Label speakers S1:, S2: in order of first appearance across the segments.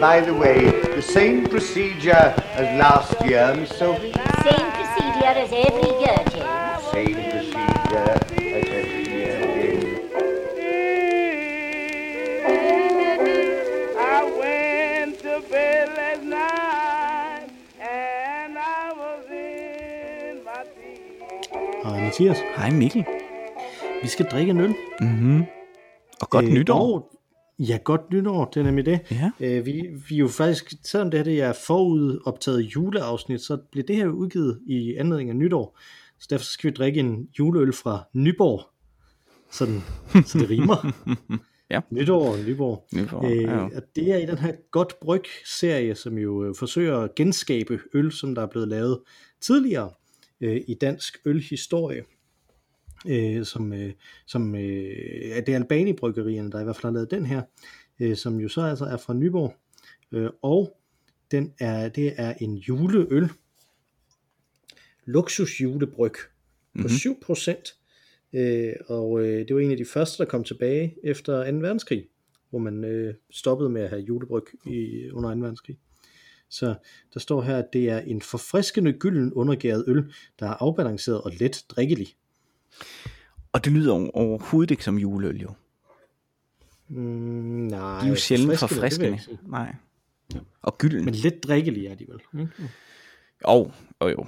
S1: by the way, the same procedure as last year, Miss Sophie?
S2: Same procedure as every year, James.
S1: Same procedure as every year, James.
S3: I went to bed last night and I was in my teens.
S4: Hej Mathias.
S5: Hej Mikkel.
S4: Vi skal drikke en øl.
S5: Mm-hmm. Og godt øh, nytår.
S4: Og, ja, godt nytår, det er nemlig det.
S5: Ja.
S4: Øh, vi, vi er jo faktisk, selvom det her det er forudoptaget juleafsnit, så bliver det her jo udgivet i anledning af nytår. Så derfor skal vi drikke en juleøl fra Nyborg. Sådan, så det rimer.
S5: Ja.
S4: Nytår og Nyborg.
S5: Nyborg,
S4: øh,
S5: ja.
S4: og det er i den her Godt Bryg-serie, som jo øh, forsøger at genskabe øl, som der er blevet lavet tidligere øh, i dansk ølhistorie. Øh, som, øh, som øh, er det Albani-bryggerierne, der i hvert fald har lavet den her, øh, som jo så altså er fra Nyborg. Øh, og den er, det er en juleøl, luksusjulebryg på
S5: Mhm.
S4: 7%. Øh, og øh, det var en af de første, der kom tilbage efter 2. verdenskrig, hvor man øh, stoppede med at have julebryg i, under 2. verdenskrig. Så der står her, at det er en forfriskende gylden undergæret øl, der er afbalanceret og let drikkelig.
S5: Og det lyder over- overhovedet ikke som juleøl, jo.
S4: Mm, nej,
S5: De er jo sjældent
S4: forfriskende.
S5: Nej. Og gylden.
S4: Men lidt drikkelig er de vel. Ikke?
S5: Jo, jo, jo.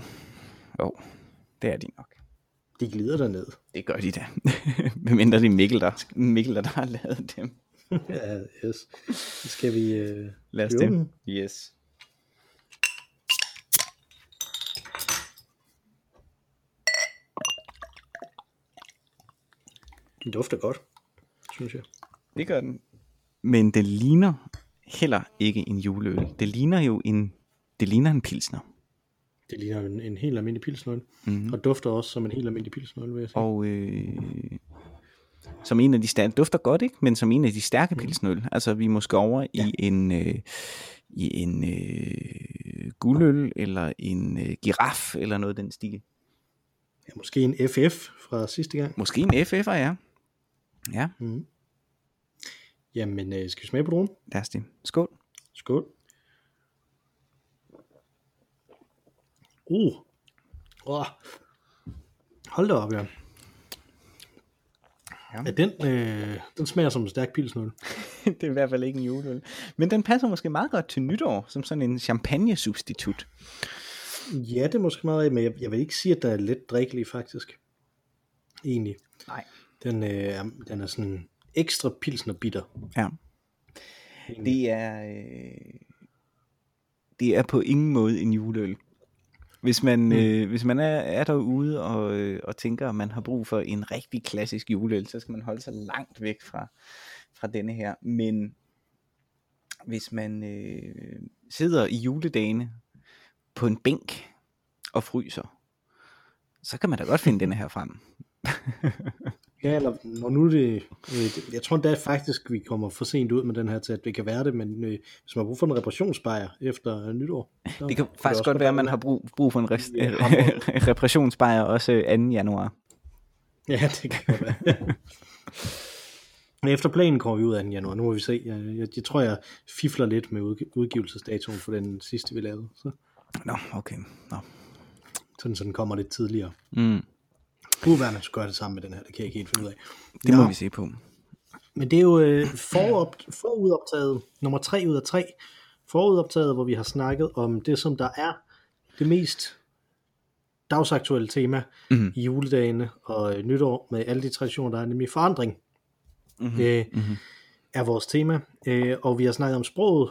S5: Jo, det er de nok.
S4: De glider derned.
S5: Det gør de da. Medmindre det er Mikkel, der, Mikkel, der har lavet dem.
S4: ja, yes. Skal vi øh,
S5: Lad os
S4: den.
S5: Yes.
S4: Den dufter godt, synes jeg.
S5: Det gør den. Men det ligner heller ikke en juleøl. Det ligner jo en, det ligner en pilsner.
S4: Det ligner en, en helt almindelig pilsnøl.
S5: Mhm.
S4: Mm-hmm. Og dufter også som en helt almindelig pilsnøl, vil jeg sige.
S5: Og øh, som en af de stærke, dufter godt, ikke? Men som en af de stærke pilsnøl. Altså vi er måske over ja. i en, øh, i en øh, guldøl, eller en øh, giraf, eller noget af den stil.
S4: Ja, måske en FF fra sidste gang.
S5: Måske en FF'er, ja. Ja,
S4: Mm. Jamen, øh, skal vi smage på druen?
S5: lad os det. Skål.
S4: Skål. Uh. Oh. Hold da op, ja.
S5: Ja.
S4: ja den, øh, den smager som en stærk pilsnøl.
S5: det er i hvert fald ikke en juleøl. Men den passer måske meget godt til nytår, som sådan en champagne-substitut.
S4: Ja, det er måske meget, men jeg, jeg vil ikke sige, at der er let drikkelig faktisk. Egentlig.
S5: Nej.
S4: Den, øh, er- den er sådan ekstra pilsner bitter.
S5: Ja. Det er, øh, det er på ingen måde en juleøl. Hvis man, mm. øh, hvis man er, er derude og, øh, og tænker, at man har brug for en rigtig klassisk juleøl, så skal man holde sig langt væk fra, fra denne her. Men hvis man øh, sidder i juledagene på en bænk og fryser, så kan man da godt finde denne her frem.
S4: Ja, eller når nu det, øh, jeg tror da faktisk, vi kommer for sent ud med den her til, at det kan være det, men øh, hvis man har brug for en reparationsbejer efter øh, nytår. Så
S5: Det kan faktisk
S4: også
S5: godt være, at man har brug, brug for en rest,
S4: Ja,
S5: reparationsbejer også 2. januar.
S4: Ja, det kan godt være. Efter planen kommer vi ud af den januar. Nu må vi se. Jeg, jeg, jeg tror, jeg fifler lidt med udg- udgivelsesdatoen for den sidste, vi lavede. Så,
S5: Nå, okay. Nå.
S4: sådan, så den kommer lidt tidligere.
S5: Mm,
S4: Kunne være, man skulle gøre det sammen med den her. Det kan jeg ikke helt finde ud af.
S5: det må
S4: Nå,
S5: vi se på.
S4: Men det er jo øh, forop, forudoptaget, nummer 3 ud af 3. Forudoptaget, hvor vi har snakket om det, som der er det mest dagsaktuelle tema mm-hmm. i juledagene og øh, nytår med alle de traditioner, der er, nemlig forandring. Mm-hmm. Øh, mm-hmm. er vores tema. Øh, og vi har snakket om sproget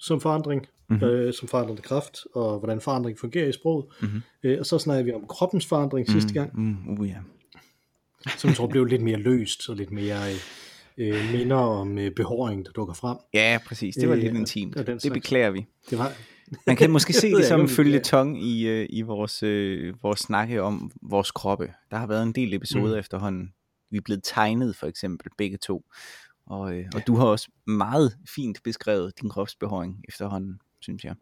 S4: som forandring, mm-hmm. øh, som forandrende kraft, og hvordan forandring fungerer i sproget. Mm-hmm. Øh, og så snakkede vi om kroppens forandring mm-hmm. sidste gang,
S5: Mm, uh, ja.
S4: som jeg tror blev lidt mere løst, og lidt mere øh, øh, minder om øh, behåring, der dukker frem.
S5: ja, præcis. Det var
S4: Øh,
S5: lidt
S4: og-
S5: intimt.
S4: og den
S5: Det beklager vi.
S4: Det var,
S5: Man kan måske se det som en
S4: kan.
S5: følgetong i, øh, i vores, øh, vores snakke om vores kroppe. Der har været en del episoder mm. efterhånden. Vi er blevet tegnet for eksempel, begge to. Og, øh, og du har også meget fint beskrevet din kropsbehåring efterhånden, synes jeg.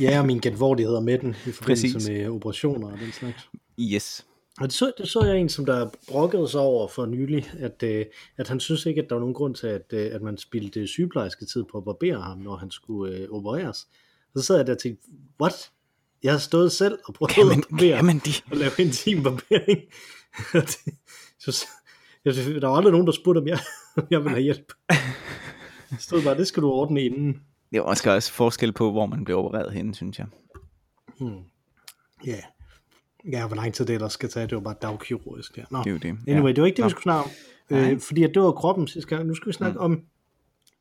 S4: ja, og min genvordighed med den i forbindelse
S5: Præcis.
S4: med operationer og den slags.
S5: Yes.
S4: Og det så, det så jeg en, som der brokkede sig over for nylig, at, øh, at han synes ikke, at der var nogen grund til, at, øh, at man spildte sygeplejerske tid på at barbere ham, når han skulle øh, opereres. Så sad jeg der og tænkte, what? Jeg har stået selv og prøvet
S5: Kan man,
S4: at barbere
S5: kan man de?
S4: og lave intim barbering. Så, jeg, der var aldrig nogen, der spurgte, om jeg, om jeg ville have hjælp. Det stod bare, det skal du ordne inden.
S5: Det er også også forskel på, hvor man bliver opereret henne, synes jeg.
S4: Ja. Ja, hvor lang tid det der skal tage, det var bare dagkirurgisk der. Nå.
S5: Det er jo det.
S4: Anyway, det var ikke det, vi skulle snakke om. Øh, fordi at det var kroppen sidste gang. Nu skal vi snakke mm. om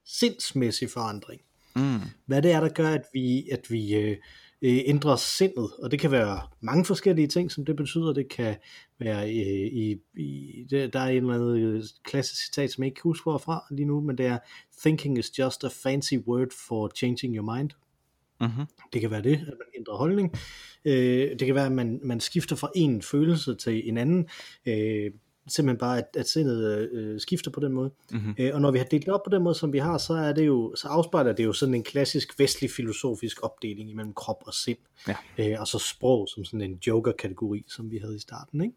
S4: sindsmæssig forandring.
S5: Mm.
S4: Hvad det er, der gør, at vi, at vi øh, øh, ændrer sindet. Og det kan være mange forskellige ting, som det betyder. Det kan være øh, i, i det, der er en eller anden øh, klassisk citat, som jeg ikke kan huske hvorfra lige nu, men det er Thinking is just a fancy word for changing your mind.
S5: Mm-hmm.
S4: Det kan være det, at man ændrer holdning. Øh, det kan være, at man, man skifter fra en følelse til en anden. Øh, simpelthen bare, at, at sindet øh, skifter på den måde.
S5: Mhm.
S4: Øh, og når vi har delt det op på den måde, som vi har, så, er det jo, så afspejler det jo sådan en klassisk vestlig filosofisk opdeling imellem krop og sind.
S5: Ja.
S4: Øh, og så sprog som sådan en joker-kategori, som vi havde i starten. Ikke?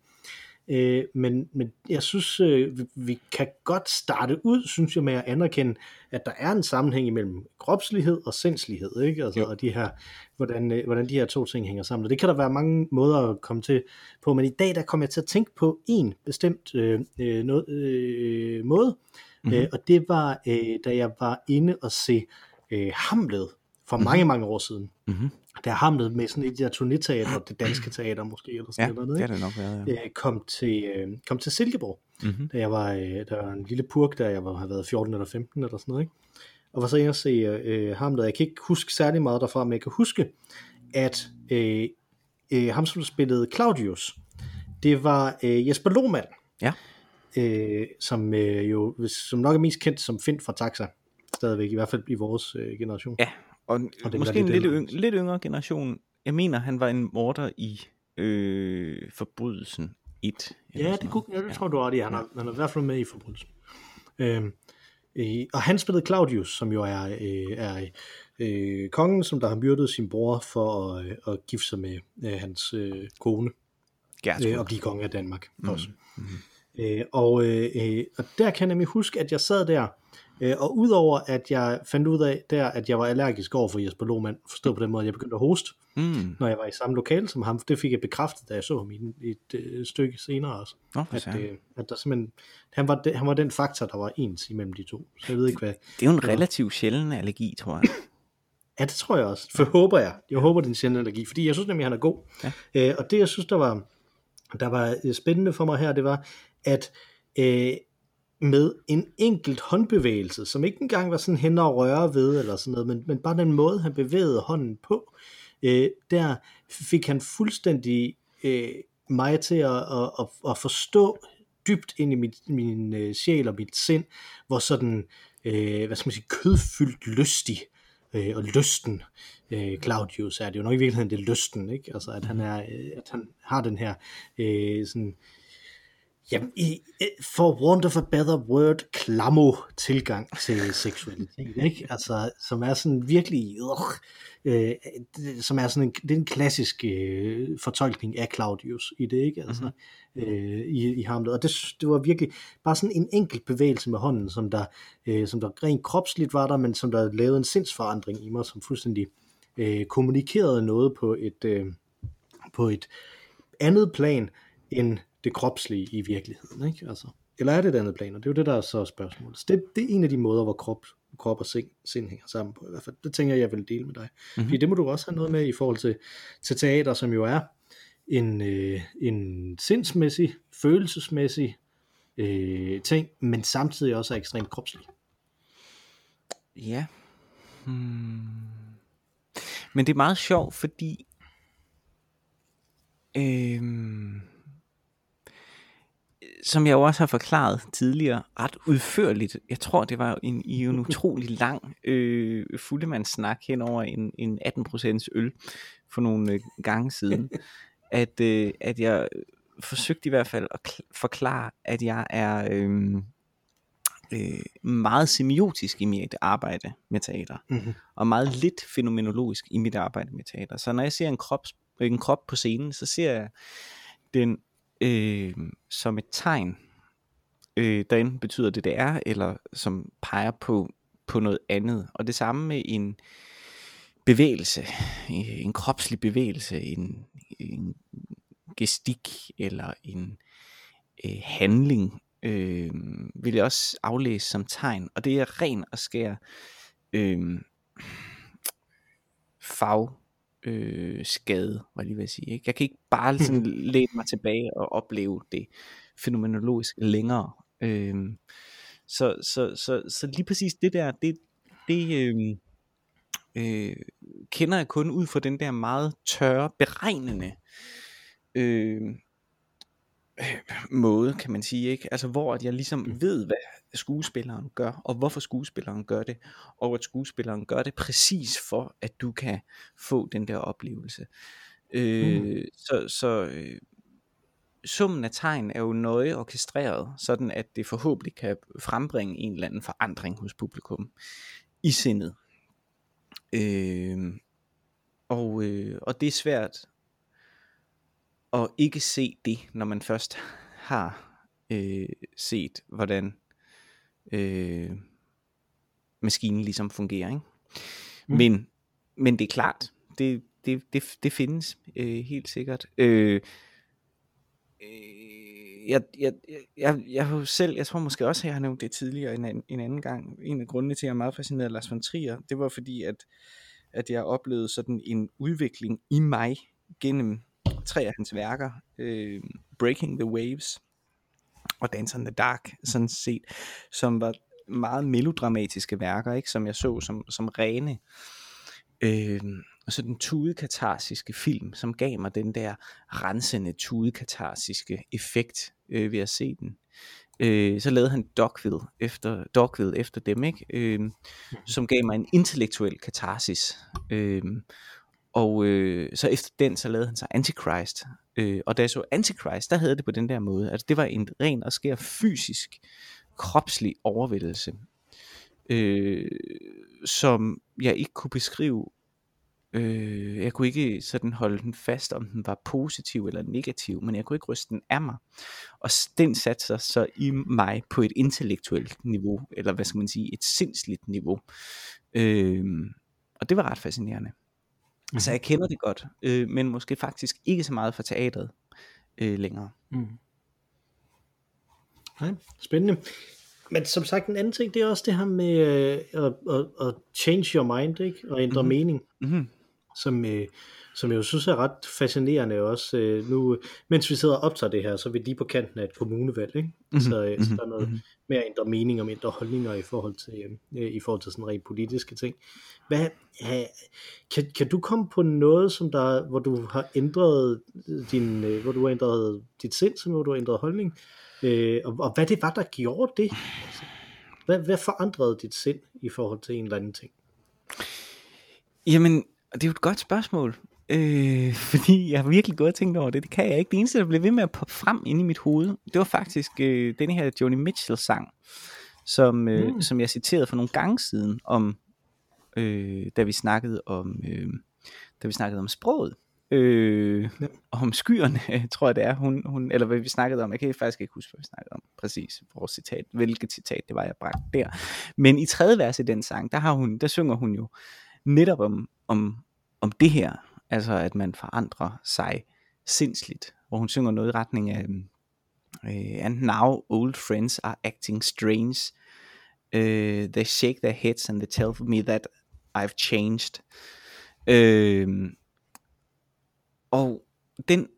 S4: Øh, men, men jeg synes, øh, vi, vi kan godt starte ud, synes jeg, med at anerkende, at der er en sammenhæng imellem kropslighed og sindslighed, ikke? Altså,
S5: Jo.
S4: og de her, hvordan, øh, hvordan de her to ting hænger sammen. Og det kan der være mange måder at komme til på, men i dag der kommer jeg til at tænke på en bestemt øh, øh, noget, øh, måde, mm-hmm. øh, og det var, øh, da jeg var inde og se øh, Hamlet for mm-hmm. mange, mange år siden.
S5: Mhm.
S4: Der Hamlet med sådan et af de der turnéteater, det danske teater måske, eller
S5: Ja,
S4: sådan noget,
S5: det
S4: ikke?
S5: er det nok været, ja.
S4: øh, kom, til, øh, kom til Silkeborg,
S5: Mhm.
S4: da jeg var, øh, der var en lille purk, da jeg var, havde været 14 eller 15 eller sådan noget, ikke? og var så inde og se øh, ham, der jeg kan ikke huske særlig meget derfra, men jeg kan huske, at øh, øh, ham, som spillede Claudius, det var øh, Jesper Lohmann,
S5: Ja.
S4: øh, som øh, jo som nok er mest kendt som Finn fra Taxa, stadigvæk, i hvert fald i vores øh, generation.
S5: Ja, og,
S4: Og den
S5: måske en
S4: lidt
S5: yng, lidt yngre generation. Jeg mener, han var en morder i øh, Forbrydelsen 1. eller
S4: Ja, det, kunne, ja, det tror du ret i. Han er, han er i hvert fald med i forbrydelsen. Øhm, øh, og han spillede Claudius, som jo er, øh, er øh, kongen, som der har myrdet sin bror for at, øh, at gifte sig med øh, hans øh, kone
S5: Gertrud.
S4: øh, og blive konge af Danmark mm. også. Øh, og, øh, øh, og der kan jeg nemlig huske, at jeg sad der, øh, og udover at jeg fandt ud af der, at jeg var allergisk over for Jesper Lohmann, forstået på den måde, at jeg begyndte at hoste,
S5: Mm.
S4: når jeg var i samme lokale som ham. Det fik jeg bekræftet, da jeg så ham i, i et øh, stykke senere også
S5: for
S4: at, øh, at der simpelthen, han var, de, han var den faktor, der var ens imellem de to. Så jeg ved ikke hvad.
S5: Det er jo en relativt sjælden allergi, tror jeg.
S4: Ja, det tror jeg også. For håber jeg. Jeg håber, det er en sjælden allergi, fordi jeg synes nemlig, han er god.
S5: Ja.
S4: Øh, og det, jeg synes, der var, der var øh, spændende for mig her, det var, at øh, med en enkelt håndbevægelse, som ikke engang var sådan hen og røre ved, eller sådan noget, men, men bare den måde, han bevægede hånden på, øh, der fik han fuldstændig øh, mig til at, at, at, at forstå dybt ind i mit, min øh, sjæl og mit sind, hvor sådan, øh, hvad skal man sige, kødfyldt lystig øh, og lysten øh, Claudius er det jo nok i virkeligheden det er lysten, ikke? Altså at han er, øh, at han har den her øh, sådan Jamen, i, for want of a better word, klamo tilgang til seksualitet, ikke? Altså, som er sådan virkelig, øh, øh, som er sådan en, det er en klassisk øh, fortolkning af Claudius i det, ikke? Altså, mm-hmm. øh, i, i Hamlet. Og det, det var virkelig bare sådan en enkelt bevægelse med hånden, som der, øh, som der rent kropsligt var der, men som der lavede en sindsforandring i mig, som fuldstændig øh, kommunikerede noget på et, øh, på et andet plan, end det kropslige i virkeligheden. Ikke? Altså, eller er det et andet plan? Og det er jo det, der er så spørgsmålet. Så det, det er en af de måder, hvor krop, krop og sind, sind hænger sammen på. I hvert fald. Det tænker jeg, jeg vil dele med dig. Mm-hmm. Fordi det må du også have noget med i forhold til, til teater, som jo er en, øh, en sindsmæssig, følelsesmæssig øh, ting, men samtidig også er ekstremt kropslig.
S5: Ja. Hmm. Men det er meget sjovt, fordi øhm, som jeg jo også har forklaret tidligere, ret udførligt. Jeg tror, det var en, i en utrolig lang øh, fuldemandssnak hen over en, en 18% øl for nogle øh, gange siden, at, øh, at jeg forsøgte i hvert fald at kl- forklare, at jeg er øh, øh, meget semiotisk i mit arbejde med teater,
S4: Mm-hmm.
S5: og meget lidt fænomenologisk i mit arbejde med teater. Så når jeg ser en krop, en krop på scenen, så ser jeg den øh, som et tegn, øh, der enten betyder det, det er, eller som peger på, på noget andet. Og det samme med en bevægelse, øh, en kropslig bevægelse, en, en gestik eller en øh, handling, øh, vil jeg også aflæse som tegn. Og det er ren og skær øh, fag øh, skade, var jeg lige ved at sige. Ikke? Jeg kan ikke bare sådan læne mig tilbage og opleve det fænomenologisk længere. Øh, så, så, så, så lige præcis det der, det, det øh, øh, kender jeg kun ud fra den der meget tørre, beregnende øh, måde, kan man sige, ikke? Altså hvor at jeg ligesom ved, hvad skuespilleren gør, og hvorfor skuespilleren gør det, og at skuespilleren gør det præcis for, at du kan få den der oplevelse. Øh, mm. Så, så øh, summen af tegn er jo nøje orkestreret, sådan at det forhåbentlig kan frembringe en eller anden forandring hos publikum i sindet. Øh, og, øh, og det er svært at ikke se det, når man først har øh, set, hvordan øh, maskinen ligesom fungerer. Ikke? Mm. Men, men det er klart, det, det, det, det findes øh, helt sikkert. Øh, øh, jeg, jeg, jeg, jeg selv, jeg tror måske også, at jeg har nævnt det tidligere en, anden, en anden gang, en af grundene til, at jeg er meget fascineret af Lars von Trier, det var fordi, at, at jeg oplevede sådan en udvikling i mig gennem tre af hans værker, øh, Breaking the Waves og Dancer in the Dark, sådan set, som var meget melodramatiske værker, ikke, som jeg så som, som rene øh, og så den tudekatarsiske film, som gav mig den der rensende tudekatarsiske effekt øh, ved at se den. Øh, så lavede han Dogville efter, Dogville efter dem, ikke? Øh, som gav mig en intellektuel katarsis. Øh, og øh, så efter den, så lavede han sig Antichrist. Øh, og da jeg så Antichrist, der havde det på den der måde. Altså det var en ren og skær fysisk, kropslig overvældelse. Øh, som jeg ikke kunne beskrive. Øh, jeg kunne ikke sådan holde den fast, om den var positiv eller negativ, men jeg kunne ikke ryste den af mig. Og den satte sig så i mig på et intellektuelt niveau, eller hvad skal man sige, et sindsligt niveau. Øh, og det var ret fascinerende. Mm. Så jeg kender det godt, øh, men måske faktisk ikke så meget fra teatret øh, længere. Mm.
S4: Nej, spændende. Men som sagt, en anden ting, det er også det her med øh, at, at, at change your mind, ikke? Og ændre mm-hmm. mening. Mm-hmm. Som, øh, som jeg jo synes er ret fascinerende også. Øh, nu, mens vi sidder og optager det her, så er vi lige på kanten af et kommunevalg, ikke? Mm-hmm. Så, øh, så der er noget mm-hmm. mere ændre mening og mindre holdninger i forhold til, øh, i forhold til sådan rent politiske ting. Hvad, ha, kan, kan du komme på noget, som der, hvor du har ændret din, øh, hvor du har ændret dit sind, som hvor du har ændret holdning, øh, og, og hvad det var, der gjorde det? Altså, hvad, hvad forandrede dit sind i forhold til en eller anden ting?
S5: Jamen, det er jo et godt spørgsmål. Øh, fordi jeg har virkelig gået og tænkt over det. Det kan jeg ikke. Det eneste, der blev ved med at poppe frem ind i mit hoved, det var faktisk øh, den her Joni Mitchell sang, som, øh, mm. som jeg citerede for nogle gange siden, om øh, da vi snakkede om øh, da vi snakkede om sproget. Øh, ja. om skyerne, tror jeg det er, hun, hun, eller hvad vi snakkede om, jeg kan faktisk ikke huske, hvad vi snakkede om, præcis, vores citat, hvilket citat det var, jeg bragte der. Men i tredje vers i den sang, der, har hun, der synger hun jo netop om, om, om det her, altså at man forandrer sig sindsligt, hvor hun synger noget i retning af, uh, and now old friends are acting strange, uh, they shake their heads and they tell me that I've changed. Uh, og den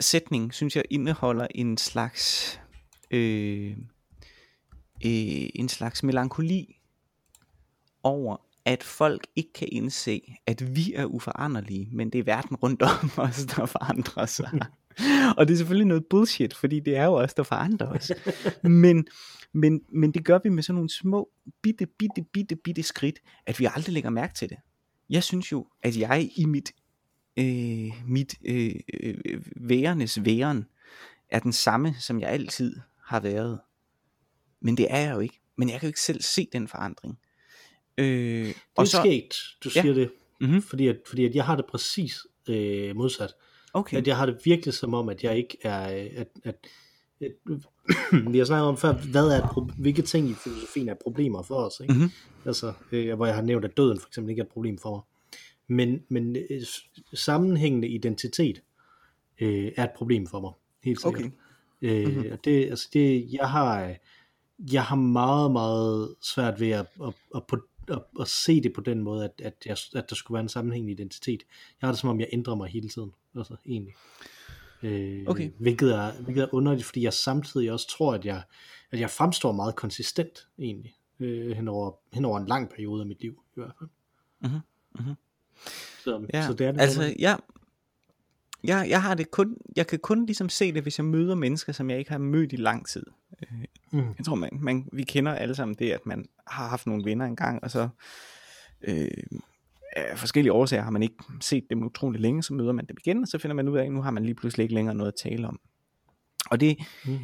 S5: sætning, synes jeg, indeholder en slags, øh, øh, en slags melankoli over, at folk ikke kan indse, at vi er uforanderlige, men det er verden rundt om os, der forandrer sig. og det er selvfølgelig noget bullshit, fordi det er jo os, der forandrer os. Men, men, men det gør vi med sådan nogle små, bitte, bitte, bitte, bitte skridt, at vi aldrig lægger mærke til det. Jeg synes jo, at jeg i mit, øh, mit øh, øh, værenes væren er den samme, som jeg altid har været. Men det er jeg jo ikke. Men jeg kan jo ikke selv se den forandring.
S4: Øh, det er og så, sket, du siger ja. det. Mm-hmm. Fordi, at, fordi at jeg har det præcis øh, modsat.
S5: Okay.
S4: At jeg har det virkelig som om, at jeg ikke er... At, at, at, vi har snakket om før, hvad er hvilke ting i filosofien er problemer for os. Ikke?
S5: Mhm.
S4: Altså, øh, hvor jeg har nævnt, at døden for eksempel ikke er et problem for mig. Men, men øh, sammenhængende identitet øh, er et problem for mig. Helt sikkert.
S5: Okay.
S4: Øh, mm-hmm. og det, altså det, jeg har, jeg har meget, meget svært ved at, at, at, at, at, at se det på den måde, at, at, jeg, at der skulle være en sammenhængende identitet. Jeg har det som om, jeg ændrer mig hele tiden, altså egentlig. Øh,
S5: Okay.
S4: hvilket, er, hvilket er underligt, fordi jeg samtidig også tror, at jeg, at jeg fremstår meget konsistent, egentlig, øh, hen, over, hen over en lang periode af mit liv, i hvert fald.
S5: Mhm, mhm.
S4: Så,
S5: Ja,
S4: så det er det
S5: altså,
S4: underligt.
S5: Jeg, jeg, har det kun, jeg kan kun ligesom se det, hvis jeg møder mennesker, som jeg ikke har mødt i lang tid. Øh,
S4: Mm.
S5: Jeg tror, man, man, vi kender alle sammen det, at man har haft nogle venner engang, og så øh, af forskellige årsager har man ikke set dem utrolig længe, så møder man dem igen, og så finder man ud af, at nu har man lige pludselig ikke længere noget at tale om. Og det
S4: Mm.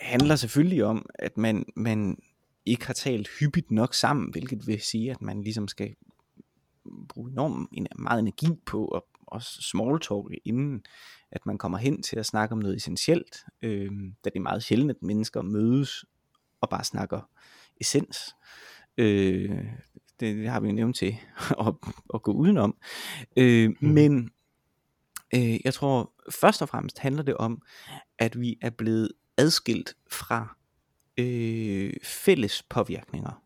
S5: handler selvfølgelig om, at man, man ikke har talt hyppigt nok sammen, hvilket vil sige, at man ligesom skal bruge enormt en- meget energi på at også small talk, inden at man kommer hen til at snakke om noget essentielt, øh, da det er meget sjældent, at mennesker mødes og bare snakker essens. Øh, det, det har vi jo nævnt til at, at gå udenom. Øh, mm. Men øh, jeg tror først og fremmest handler det om, at vi er blevet adskilt fra øh, fælles påvirkninger.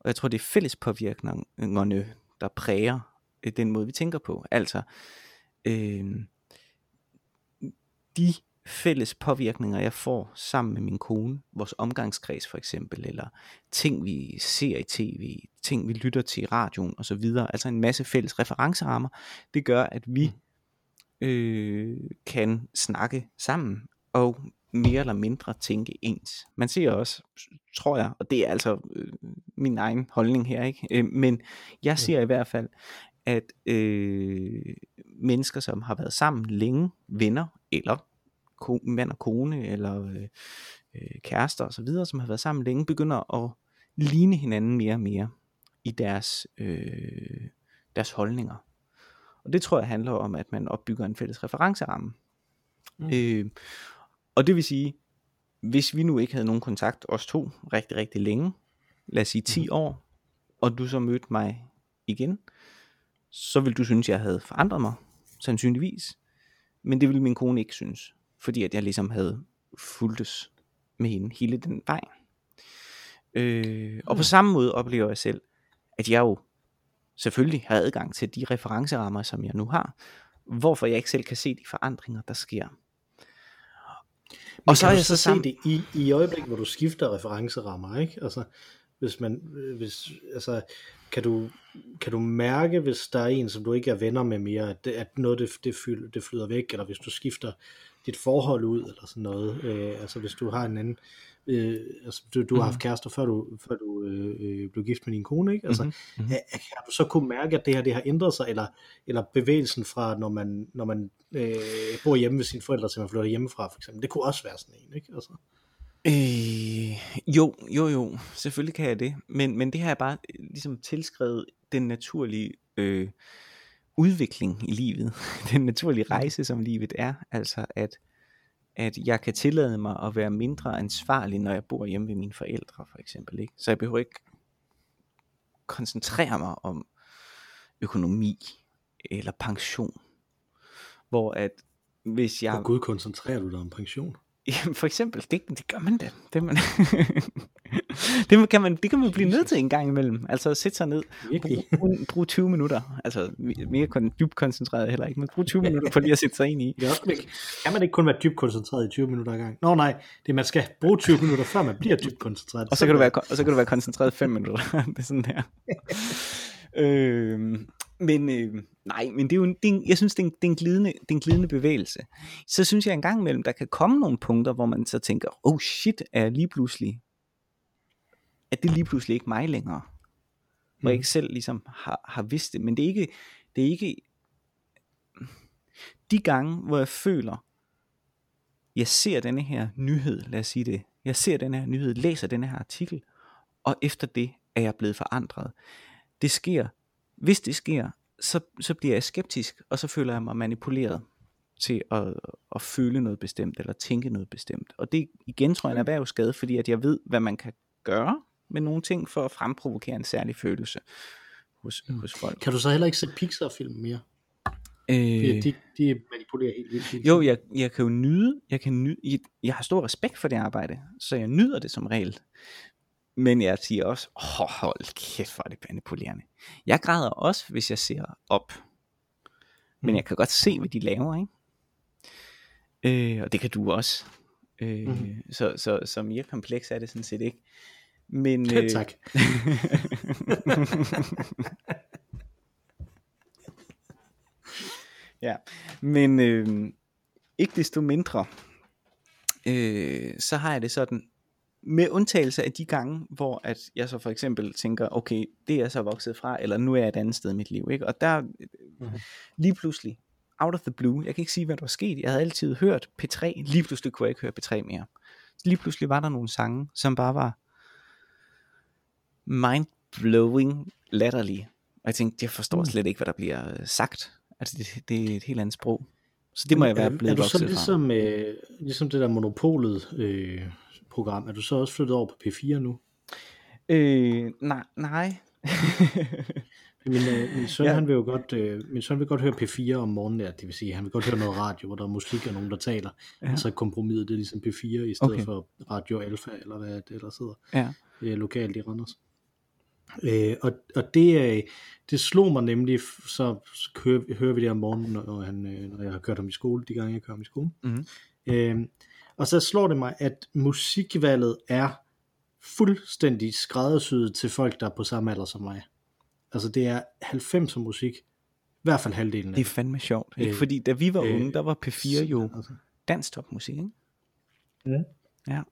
S5: Og jeg tror, det er fælles påvirkningerne, der præger øh, den måde, vi tænker på. Altså, øh, de fælles påvirkninger, jeg får sammen med min kone, vores omgangskreds for eksempel, eller ting, vi ser i tv, ting, vi lytter til i radioen osv., altså en masse fælles referencerammer, det gør, at vi øh, kan snakke sammen, og mere eller mindre tænke ens. Man ser også, tror jeg, og det er altså øh, min egen holdning her, ikke? Øh, men jeg ser i hvert fald, at øh, mennesker, som har været sammen længe, venner, eller ko- mand og kone, eller øh, øh, kærester osv., som har været sammen længe, begynder at ligne hinanden mere og mere i deres, øh, deres holdninger. Og det tror jeg handler om, at man opbygger en fælles referenceramme. Mm. Øh, og det vil sige, hvis vi nu ikke havde nogen kontakt, os to, rigtig, rigtig længe, lad os sige 10 år, og du så mødte mig igen, så vil du synes, jeg havde forandret mig, sandsynligvis. Men det ville min kone ikke synes, fordi at jeg ligesom havde fulgtes med hende hele den vej. Øh, og på samme måde oplever jeg selv, at jeg jo selvfølgelig har adgang til de referencerammer, som jeg nu har, hvorfor jeg ikke selv kan se de forandringer, der sker.
S4: Og så kan jeg så, så se det i, i øjeblikket, hvor du skifter referencerammer, ikke? Altså, hvis man, øh, hvis, altså, kan du, kan du mærke, hvis der er en, som du ikke er venner med mere, at, det, at noget det, det, fly, det flyder væk, eller hvis du skifter dit forhold ud, eller sådan noget, øh, altså hvis du har en anden, øh, altså du, du har haft kærester, før du, før du øh, øh, blev gift med din kone, ikke? Altså, mm-hmm. kan du så kunne mærke, at det her det har ændret sig, eller, eller bevægelsen fra, når man, når man øh, bor hjemme ved sine forældre, til man flytter hjemmefra, for eksempel, det kunne også være sådan en, ikke? Altså.
S5: Øh, jo, jo, jo, selvfølgelig kan jeg det, men, men det har jeg bare øh, ligesom tilskrevet den naturlige øh, udvikling i livet, den naturlige rejse, som livet er, altså at, at jeg kan tillade mig at være mindre ansvarlig, når jeg bor hjemme ved mine forældre, for eksempel, ikke? så jeg behøver ikke koncentrere mig om økonomi eller pension, hvor at hvis jeg...
S4: Hvor Gud koncentrerer du dig om pension?
S5: Jamen for eksempel, det, det gør man da. Det, man, det, kan man, det kan man blive nødt til en gang imellem. Altså sætte sig ned,
S4: Virkelig?
S5: brug, brug 20 minutter. Altså mere kon, dybt koncentreret heller ikke, men brug 20 minutter på lige at sætte sig ind i.
S4: Det er også, kan man ikke kun være dybt koncentreret i 20 minutter ad gang? Nå nej, det man skal bruge 20 minutter, før man bliver dybt koncentreret.
S5: Og så kan du være, og så kan du være koncentreret 5 minutter. det er sådan her. øhm, men øh, nej, men det er jo en, det er en, jeg synes, det er, en, det, er en glidende, det er en glidende bevægelse. Så synes jeg en gang imellem, der kan komme nogle punkter, hvor man så tænker, oh shit, er jeg lige pludselig, er det lige pludselig ikke mig længere? Hvor jeg ikke selv ligesom har, har vidst det, men det er ikke, det er ikke de gange, hvor jeg føler, jeg ser denne her nyhed, lad os sige det, jeg ser denne her nyhed, læser denne her artikel, og efter det er jeg blevet forandret. Det sker, hvis det sker, så, så bliver jeg skeptisk, og så føler jeg mig manipuleret. til at, at føle noget bestemt, eller tænke noget bestemt. Og det igen tror jeg er en erhvervsskade, fordi at jeg ved, hvad man kan gøre med nogle ting, for at fremprovokere en særlig følelse hos, mm. hos folk.
S4: Kan du så heller ikke se Pixar-film mere?
S5: Øh,
S4: Fordi de, de manipulerer helt vildt.
S5: jo, jeg, jeg kan jo nyde, jeg kan nyde, jeg, jeg har stor respekt for det arbejde, så jeg nyder det som regel. Men jeg siger også, oh, hold kæft, hvor er det manipulerende. Jeg græder også, hvis jeg ser op. Men
S4: Mhm.
S5: jeg kan godt se, hvad de laver, ikke? Øh, og det kan du også. Øh,
S4: Mhm.
S5: så, så, så mere kompleks er det sådan set ikke. Men, øh,
S4: tak.
S5: ja, men øh, ikke desto mindre, øh, så har jeg det sådan, med undtagelse af de gange, hvor at jeg så for eksempel tænker, okay, det er jeg så vokset fra, eller nu er jeg et andet sted i mit liv, ikke? og der
S4: Mhm.
S5: lige pludselig, out of the blue, jeg kan ikke sige, hvad der var sket, jeg havde altid hørt P3, lige pludselig kunne jeg ikke høre P3 mere. Lige pludselig var der nogle sange, som bare var mind-blowing latterlige, og jeg tænkte, jeg forstår
S4: Mm.
S5: slet ikke, hvad der bliver øh, sagt. Altså, det, det er et helt andet sprog. Så det må jeg være blevet
S4: er du så
S5: vokset fra.
S4: ligesom, øh, ligesom det der Monopolet øh, program, er du så også flyttet over på P4 nu?
S5: Øh, nej, nej.
S4: Min, øh, min søn,
S5: Ja.
S4: han vil jo godt, øh, min søn vil godt høre P4 om morgenen, ja, det vil sige, han vil godt høre noget radio, hvor der er musik og nogen, der taler.
S5: Ja.
S4: Altså kompromiset, det er ligesom P4 i stedet
S5: Okay.
S4: for Radio Alfa, eller hvad det ellers hedder,
S5: ja.
S4: øh, lokalt i Randers. Øh, og, og det, øh, det slog mig nemlig, så hører, hører vi det om morgenen, når, han, øh, når jeg har kørt ham i skole, de gange jeg kører ham i skole.
S5: Mhm.
S4: Øh, og så slår det mig, at musikvalget er fuldstændig skræddersyet til folk, der er på samme alder som mig. Altså det er 90'er musik, i hvert fald halvdelen af
S5: Det er fandme sjovt. Ikke?
S4: Øh,
S5: Fordi da vi var
S4: øh,
S5: unge, der var P4 jo
S4: Altså,
S5: dansk topmusik, ikke?
S4: Ja.
S5: Ja.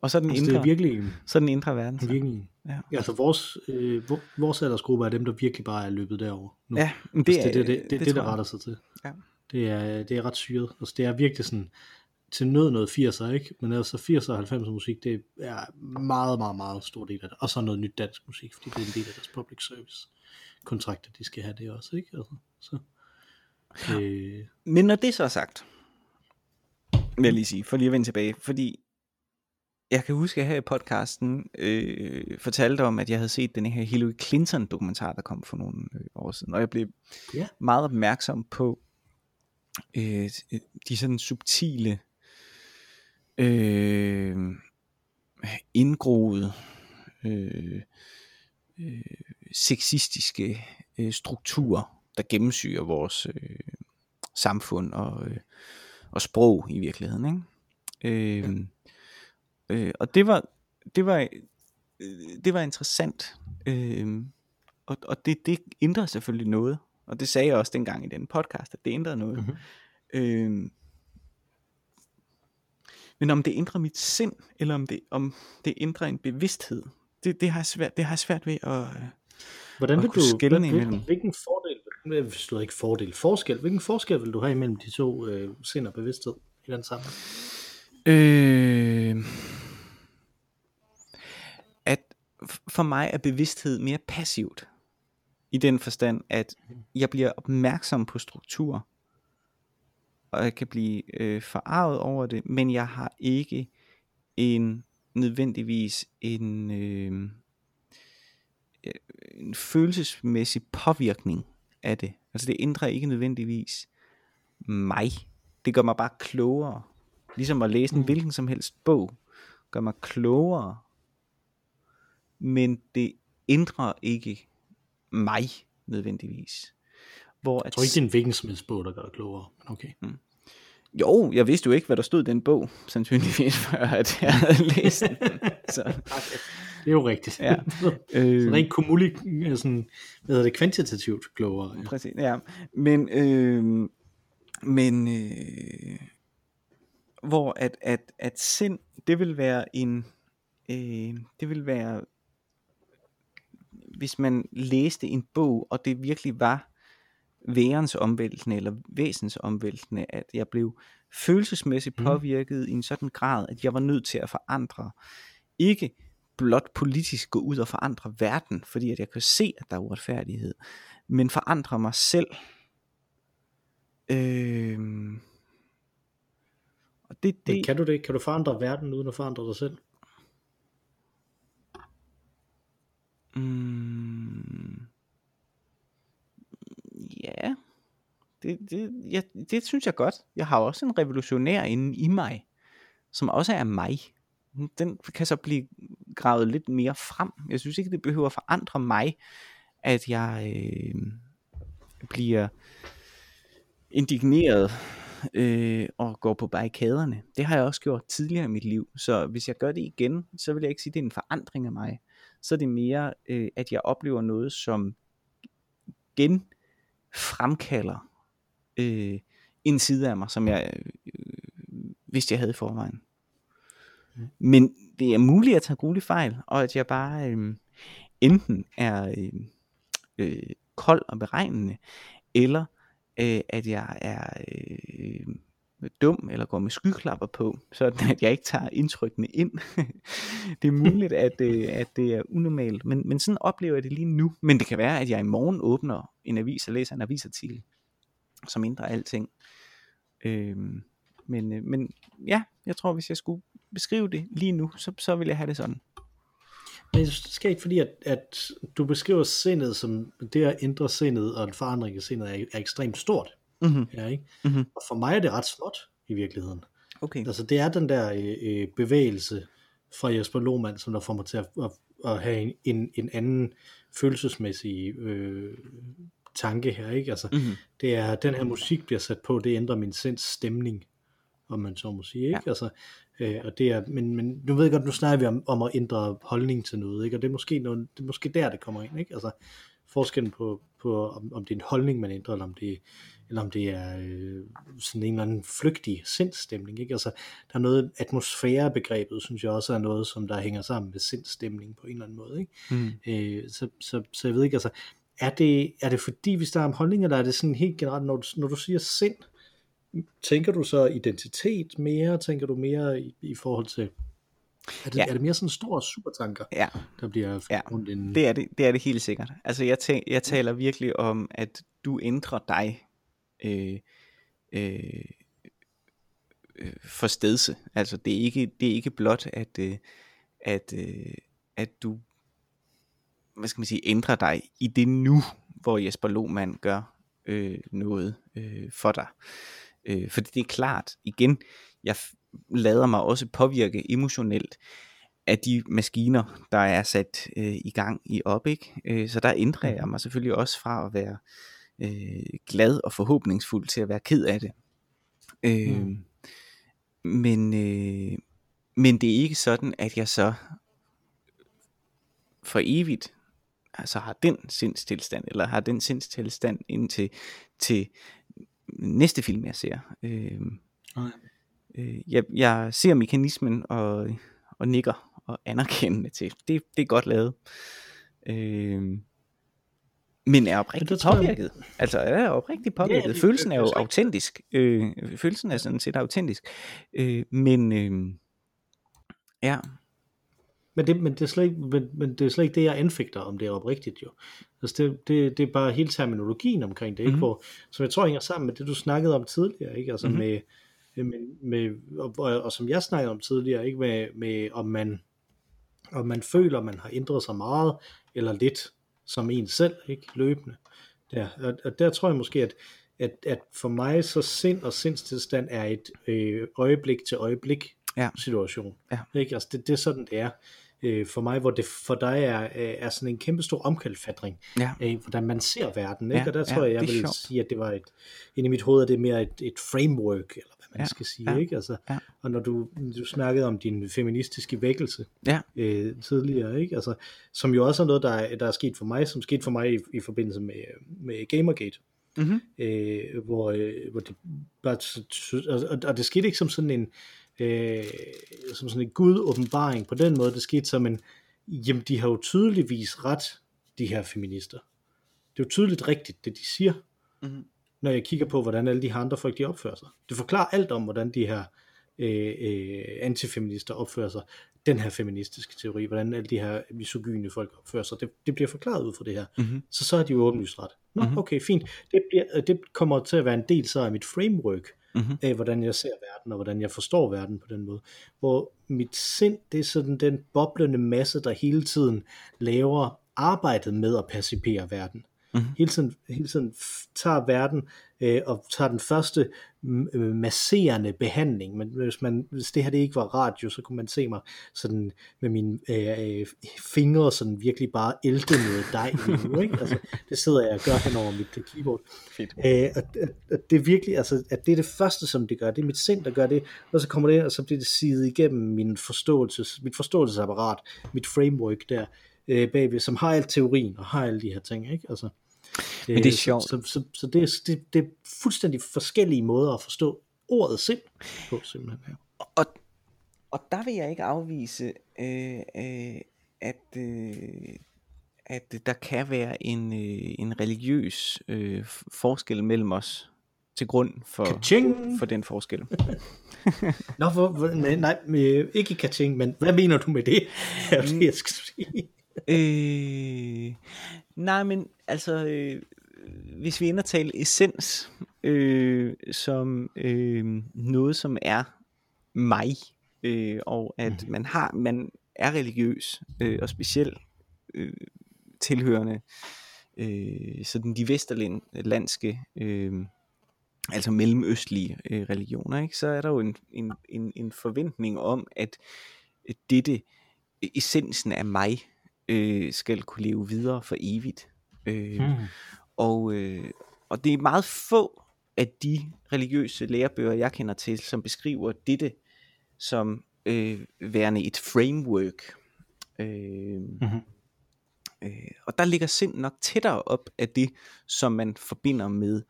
S5: Og så er den
S4: altså det
S5: indre,
S4: er virkelig,
S5: så den indre verden. Så.
S4: virkelig
S5: Ja.
S4: altså vores, øh, vor- vores aldersgruppe er dem, der virkelig bare er løbet derover nu.
S5: Ja, men
S4: det,
S5: det,
S4: altså, det, det,
S5: er,
S4: det, det, det, det der
S5: tror jeg.
S4: retter sig til.
S5: Ja.
S4: Det er, det er ret syret. Altså, det er virkelig sådan, til nød noget 80'er, ikke? Men altså 80'er og 90'er musik, det er meget, meget, meget stor del af det. Og så noget nyt dansk musik, fordi det er en del af deres public service kontrakter, de skal have det også, ikke? Altså, så. Øh,
S5: Men når det så er sagt, vil jeg lige sige, for lige at vende tilbage, fordi jeg kan huske, at her i podcasten øh, fortalte om, at jeg havde set den her Hillary Clinton dokumentar, der kom for nogle øh, år siden, og jeg blev
S4: Ja.
S5: meget opmærksom på øh, de sådan subtile øh, indgroede øh, øh, sexistiske øh, strukturer, der gennemsyrer vores øh, samfund og, øh, og sprog i virkeligheden. Ikke? Øh, øh, og det var, det var, øh, det var interessant. Øh, og og det, det ændrede selvfølgelig noget. Og det sagde jeg også dengang i den podcast, at det ændrede noget.
S4: Mhm.
S5: Øh, men om det ændrer mit sind, eller om det, om det ændrer en bevidsthed, det, det, har jeg svært, det har jeg svært ved at...
S4: hvordan
S5: at
S4: vil
S5: kunne
S4: du,
S5: skelne
S4: hvil-
S5: imellem.
S4: hvilken, hvilken fordel, hvis du ikke fordel, forskel, hvilken forskel vil du have imellem de to øh, sind og bevidsthed i den sammenhæng?
S5: Øh, at for mig er bevidsthed mere passivt. I den forstand, at jeg bliver opmærksom på struktur, og jeg kan blive øh, forarvet over det, men jeg har ikke en nødvendigvis en, øh, øh, en følelsesmæssig påvirkning af det. Altså det ændrer ikke nødvendigvis mig. Det gør mig bare klogere. Ligesom at læse en hvilken som helst bog, gør mig klogere. Men det ændrer ikke mig nødvendigvis. Hvor
S4: Jeg
S5: at
S4: tror ikke, det er en hvilken som helst bog, der gør dig klogere, men okay.
S5: Jo, jeg vidste jo ikke, hvad der stod i den bog, sandsynligvis, før at jeg havde læst den. Så,
S4: Det er jo rigtigt.
S5: Ja.
S4: så
S5: øh,
S4: rent kumulik, sådan, hvad hedder det, kvantitativt klogere. Ja.
S5: Præcis, ja. Men, øh, men øh, hvor at, at, at sind, det vil være en, øh, det vil være, hvis man læste en bog, og det virkelig var værens omvæltende, eller væsens omvæltende, at jeg blev følelsesmæssigt
S4: Mhm.
S5: påvirket i en sådan grad, at jeg var nødt til at forandre, ikke blot politisk gå ud og forandre verden, fordi at jeg kan se, at der er uretfærdighed, men forandre mig selv Øh, og det,
S4: Men
S5: det,
S4: kan du det? Kan du forandre verden uden at forandre dig selv?
S5: Mm, ja, det, det, ja, det synes jeg godt. Jeg har også en revolutionær inde i mig, som også er mig. Den kan så blive gravet lidt mere frem. Jeg synes ikke, det behøver at forandre mig, at jeg øh, bliver indigneret øh, og går på barrikaderne. Det har jeg også gjort tidligere i mit liv. Så hvis jeg gør det igen, så vil jeg ikke sige, at det er en forandring af mig. Så er det mere, øh, at jeg oplever noget, som gen fremkalder øh, en side af mig, som jeg øh, vidste, jeg havde i forvejen. Men det er muligt at tage grueligt fejl, og at jeg bare øh, enten er øh, øh, kold og beregnende, eller øh, at jeg er øh, dum, eller går med skyklapper på, så at jeg ikke tager indtrykkene ind. det er muligt, at, øh, at det er unormalt, men, men sådan oplever jeg det lige nu. Men det kan være, at jeg i morgen åbner en avis og læser en avisartikel, som ændrer alting. Øh, men, øh, men ja, jeg tror, hvis jeg skulle beskrive det lige nu, så, så vil jeg have det sådan.
S4: Men det sker ikke fordi, at, at du beskriver sindet som det at ændre sindet og en forandring af sindet er, er ekstremt stort.
S5: Mm-hmm.
S4: Ja, ikke?
S5: Mhm.
S4: Og for mig er det ret småt i virkeligheden.
S5: Okay.
S4: Altså det er den der øh, øh, bevægelse fra Jesper Lohmann, som der får mig til at, at, at have en, en, en anden følelsesmæssig øh, tanke her. Ikke? Altså,
S5: Mm-hmm.
S4: det er, den her musik bliver sat på, det ændrer min sinds stemning, om man så må sige. Ikke?
S5: Ja.
S4: Altså, øh, og det er, men, men nu ved jeg godt, nu snakker vi om, om at ændre holdning til noget, ikke? og det er, måske noget, det er måske der, det kommer ind. Ikke? Altså, forskellen på, på om, om det er en holdning, man ændrer, eller om det, eller om det er øh, sådan en eller anden flygtig sindsstemning. Ikke? Altså, der er noget, atmosfærebegrebet, synes jeg også er noget, som der hænger sammen med sindsstemning på en eller anden måde. Ikke?
S5: Mm.
S4: Øh, så, så, så jeg ved ikke, altså, er det, er det fordi, vi snakker om holdning, eller er det sådan helt generelt, når du, når du siger sind, tænker du så identitet mere, tænker du mere i, i forhold til, er det,
S5: Ja.
S4: ja. er det mere sådan store supertanker,
S5: Ja,
S4: der bliver
S5: Ja,
S4: rundt inden?
S5: det er det, det er det helt sikkert. Altså jeg, tæ- jeg taler virkelig om, at du ændrer dig øh, øh, øh. Altså det er ikke, det er ikke blot, at, øh, at, øh, at du hvad skal man sige, ændrer dig i det nu, hvor Jesper Lohmann gør øh, noget øh, for dig. Øh, fordi det er klart, igen, jeg lader mig også påvirke emotionelt af de maskiner, der er sat øh, i gang i op, ikke? Øh, så der ændrer jeg mig selvfølgelig også fra at være øh, glad og forhåbningsfuld til at være ked af det. Øh,
S4: Mm.
S5: men, øh, men det er ikke sådan, at jeg så for evigt altså har den sindstilstand, eller har den sindstilstand indtil til næste film, jeg ser. Øh,
S4: Nej.
S5: øh, jeg, jeg ser mekanismen og, og nikker og anerkendende til. Det, det er godt lavet. Øh, men er oprigtigt
S4: det tror jeg-
S5: påvirket. Altså er oprigtigt påvirket.
S4: det-
S5: Følelsen er jo
S4: det
S5: autentisk. Øh, følelsen er sådan set autentisk. Øh, men øh, ja,
S4: Men det, men, det er slet ikke, men, men det er slet ikke det, jeg anfægter, om det er oprigtigt jo. Altså det, det, det er bare hele terminologien omkring det, ikke?
S5: Mhm.
S4: Hvor, som jeg tror hænger sammen med det, du snakkede om tidligere, ikke? Altså
S5: Mhm.
S4: med, med, med og, og, og, som jeg snakkede om tidligere, ikke? Med, med om man om man føler, man har ændret sig meget, eller lidt, som en selv, ikke? Løbende. Der. Og, og der tror jeg måske, at, at, at for mig så sind og sindstilstand er et øh, øjeblik til øjeblik
S5: Ja.
S4: situation.
S5: Ja.
S4: Ikke? Altså det, det er sådan, det er øh, for mig, hvor det for dig er, er er sådan en kæmpe stor omkalfatring
S5: ja,
S4: af, hvordan man ser verden. Ikke?
S5: Ja,
S4: og der
S5: ja,
S4: tror jeg, jeg
S5: er
S4: vil
S5: sjovt.
S4: sige, at det var et, inde i mit hoved, at det er mere et, et framework, eller man
S5: Ja,
S4: skal sige.
S5: ja,
S4: Ikke? Altså,
S5: ja.
S4: Og når du, du snakkede om din feministiske vækkelse
S5: ja,
S4: øh, tidligere, ikke? Altså, som jo også er noget, der er, der er sket for mig, som skete for mig i, i forbindelse med, med Gamergate,
S5: mm-hmm.
S4: øh, hvor, øh, hvor det bare, og, og, det skete ikke som sådan en øh, som sådan en gud åbenbaring på den måde, det skete som en, jamen de har jo tydeligvis ret, de her feminister. Det er jo tydeligt rigtigt, det de siger,
S5: Mhm.
S4: Når jeg kigger på, hvordan alle de her andre folk, de opfører sig. Det forklarer alt om, hvordan de her øh, øh, antifeminister opfører sig. den her feministiske teori, hvordan alle de her misogyne folk opfører sig, det, det bliver forklaret ud fra det her.
S5: Mhm.
S4: Så så er de jo åbenlyst ret. Nå, okay, fint. Det, bliver, det kommer til at være en del så af mit framework,
S5: Mhm.
S4: af hvordan jeg ser verden, og hvordan jeg forstår verden på den måde. Hvor mit sind, det er sådan den boblende masse, der hele tiden laver arbejdet med at percipere verden.
S5: Mhm.
S4: Hele tiden, hele tiden tager verden øh, og tager den første øh, masserende behandling. Men hvis, man, hvis det her det ikke var radio, så kunne man se mig sådan med mine øh, øh, fingre sådan virkelig bare ælte noget dej nu, ikke? Altså, det sidder jeg og gør hen over mit øh, keyboard.
S5: Fedt.
S4: Øh, at, at, det er virkelig, altså, at det er det første, som det gør. Det er mit sind, der gør det, og så kommer det ind, og så bliver det sidet igennem min forståelses, mit forståelsesapparat, mit framework der, øh, bagved, som har alt teorien, og har alle de her ting, ikke? Altså,
S5: Men det er
S4: så-
S5: sjovt.
S4: Så, så, så det, er, det, det er fuldstændig forskellige måder at forstå ordet sind på, simpelthen. Ja.
S5: Og, og der vil jeg ikke afvise, øh, øh, at, øh, at der kan være en, øh, en religiøs øh, forskel mellem os til grund for,
S4: Ka-ching!
S5: for den forskel.
S4: Nå, hvor, nej, nej, øh, ikke kaching, men hvad mener du med det? Det, jeg skal sige?
S5: Øh, nej, men altså, øh, hvis vi ender tale essens øh, som øh, noget, som er mig, øh, og at man har, man er religiøs, øh, og specielt øh, tilhørende øh, sådan de vesterlandske, øh, altså mellemøstlige øh, religioner, ikke? så er der jo en, en, en, en forventning om, at dette, essensen af mig, øh, skal kunne leve videre for evigt. Øh,
S4: Mm.
S5: og, øh, og det er meget få af de religiøse lærebøger, jeg kender til, som beskriver dette som øh, værende et framework. Øh,
S4: Mhm.
S5: øh, og der ligger sind nok tættere op af det, som man forbinder med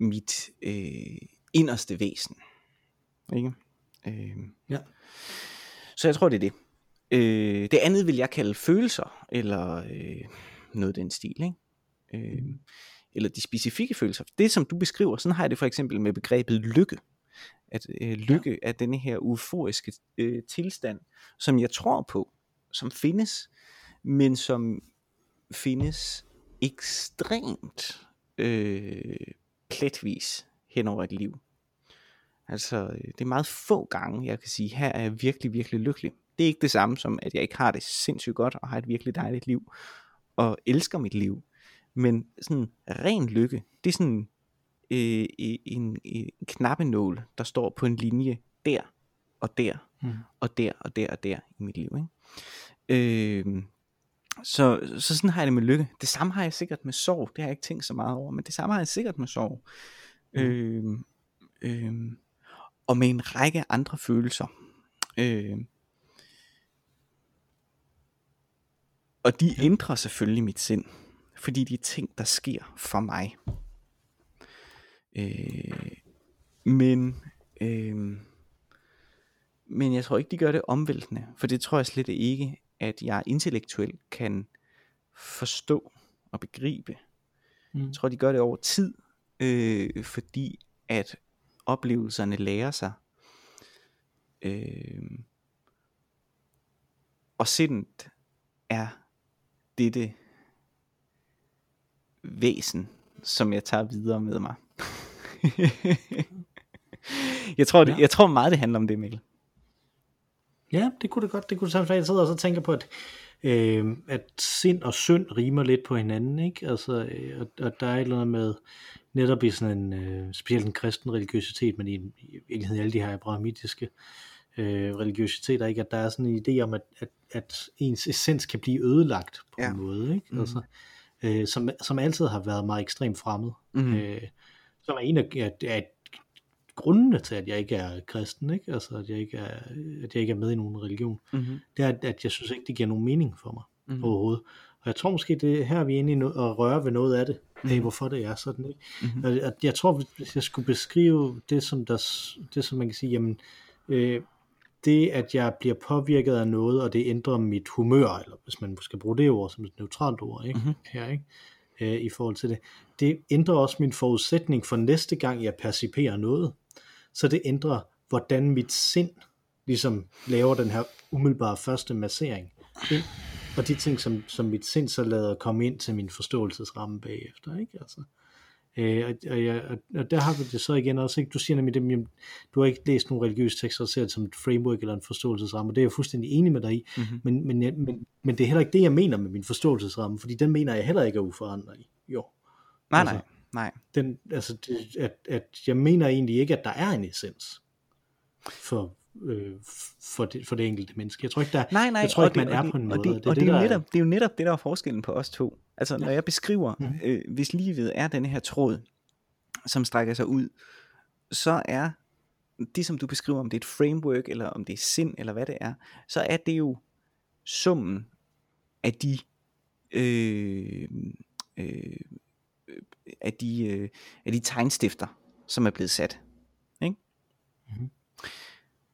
S5: mit øh, inderste væsen. Ikke? Øh,
S4: Ja.
S5: så jeg tror, det er det. Øh, det andet vil jeg kalde følelser, eller øh, noget af den stil. Ikke? Øh, eller de specifikke følelser. Det, som du beskriver, sådan har jeg det for eksempel med begrebet lykke. At øh, lykke ja. er denne her euforiske øh, tilstand, som jeg tror på, som findes, men som findes ekstremt øh, pletvis hen over et liv. Altså, øh, det er meget få gange, jeg kan sige, her er jeg virkelig, virkelig lykkelig. Det er ikke det samme som, at jeg ikke har det sindssygt godt, og har et virkelig dejligt liv, og elsker mit liv. Men sådan ren lykke, det er sådan øh, en, en knappenål, der står på en linje der, og der,
S4: Mm.
S5: og der, og der, og der i mit liv. Ikke? Øh, så, så sådan har jeg det med lykke. Det samme har jeg sikkert med sorg. Det har jeg ikke tænkt så meget over, men det samme har jeg sikkert med sorg. Mm. Øh, øh, og med en række andre følelser. Øh, og de ændrer selvfølgelig mit sind, fordi de er ting, der sker for mig. Øh, men, øh, men jeg tror ikke, de gør det omvæltende, for det tror jeg slet ikke, at jeg intellektuelt kan forstå og begribe.
S4: Mm.
S5: Jeg tror, de gør det over tid, øh, fordi at oplevelserne lærer sig. Øh, og sindet er dette væsen, som jeg tager videre med mig. jeg, tror, det,
S4: Ja.
S5: jeg tror meget, det handler om det, Mikkel.
S4: Ja, det kunne det godt. Det kunne det sagtens. Jeg sidder og så tænker på, at, øh, at sind og synd rimer lidt på hinanden, ikke? Altså, øh, og, og der er et eller andet med, netop i sådan en, øh, specielt en kristen religiøsitet, men i, i virkeligheden alle de her abrahamitiske øh, religiøsiteter, ikke? At der er sådan en idé om, at, at, at ens essens kan blive ødelagt på
S5: Ja.
S4: en måde, ikke?
S5: Mhm.
S4: Altså, øh, som, som altid har været meget ekstremt fremmed.
S5: Mhm.
S4: Øh, som er en af, af, af grundene til, at jeg ikke er kristen, ikke? Altså, at jeg ikke er, at jeg ikke er med i nogen religion
S5: Mm-hmm.
S4: det er, at- at jeg synes ikke, det giver nogen mening for mig mm. overhovedet. Og jeg tror måske, det her er vi inde i at røre ved noget af det, mm. af hvorfor det er sådan. Ikke?
S5: Mhm.
S4: Mm. At jeg tror, hvis jeg skulle beskrive det, som, der, det, som man kan sige, jamen, øh, det, at jeg bliver påvirket af noget, og det ændrer mit humør, eller hvis man skal bruge det ord som et neutralt ord, ikke?
S5: Mhm.
S4: Mm-hmm. her, ikke? Øh, i forhold til det. Det ændrer også min forudsætning for næste gang, jeg perciperer noget. Så det ændrer, hvordan mit sind ligesom laver den her umiddelbare første massering ind, og de ting, som, som mit sind så lader komme ind til min forståelsesramme bagefter, ikke? Altså, øh, og, og, jeg, og, der har vi det så igen også, ikke? Du siger nemlig, at du har ikke læst nogen religiøse tekster og ser det som et framework eller en forståelsesramme, og det er jeg fuldstændig enig med dig i, mm-hmm. men, men, jeg, men, men det er heller ikke det, jeg mener med min forståelsesramme, fordi den mener jeg heller ikke er uforandret. Jo.
S5: Nej,
S4: Altså,
S5: nej, nej.
S4: Den, altså, det, at, at jeg mener egentlig ikke, at der er en essens for, øh, for, det, for det enkelte menneske. Jeg tror ikke, der,
S5: Nej, nej,
S4: jeg tror ikke, man
S5: det,
S4: er
S5: og
S4: på en måde.
S5: Og det, og det, er
S4: er-
S5: netop, det er jo netop det, der er forskellen på os to. Altså, når jeg beskriver,
S4: Mhm.
S5: øh, hvis livet er den her tråd, som strækker sig ud, så er det, som du beskriver, om det er et framework, eller om det er sind, eller hvad det er, så er det jo summen af de øh, øh, af de, øh, af de tegnstifter, som er blevet sat. Ikke?
S4: Mhm.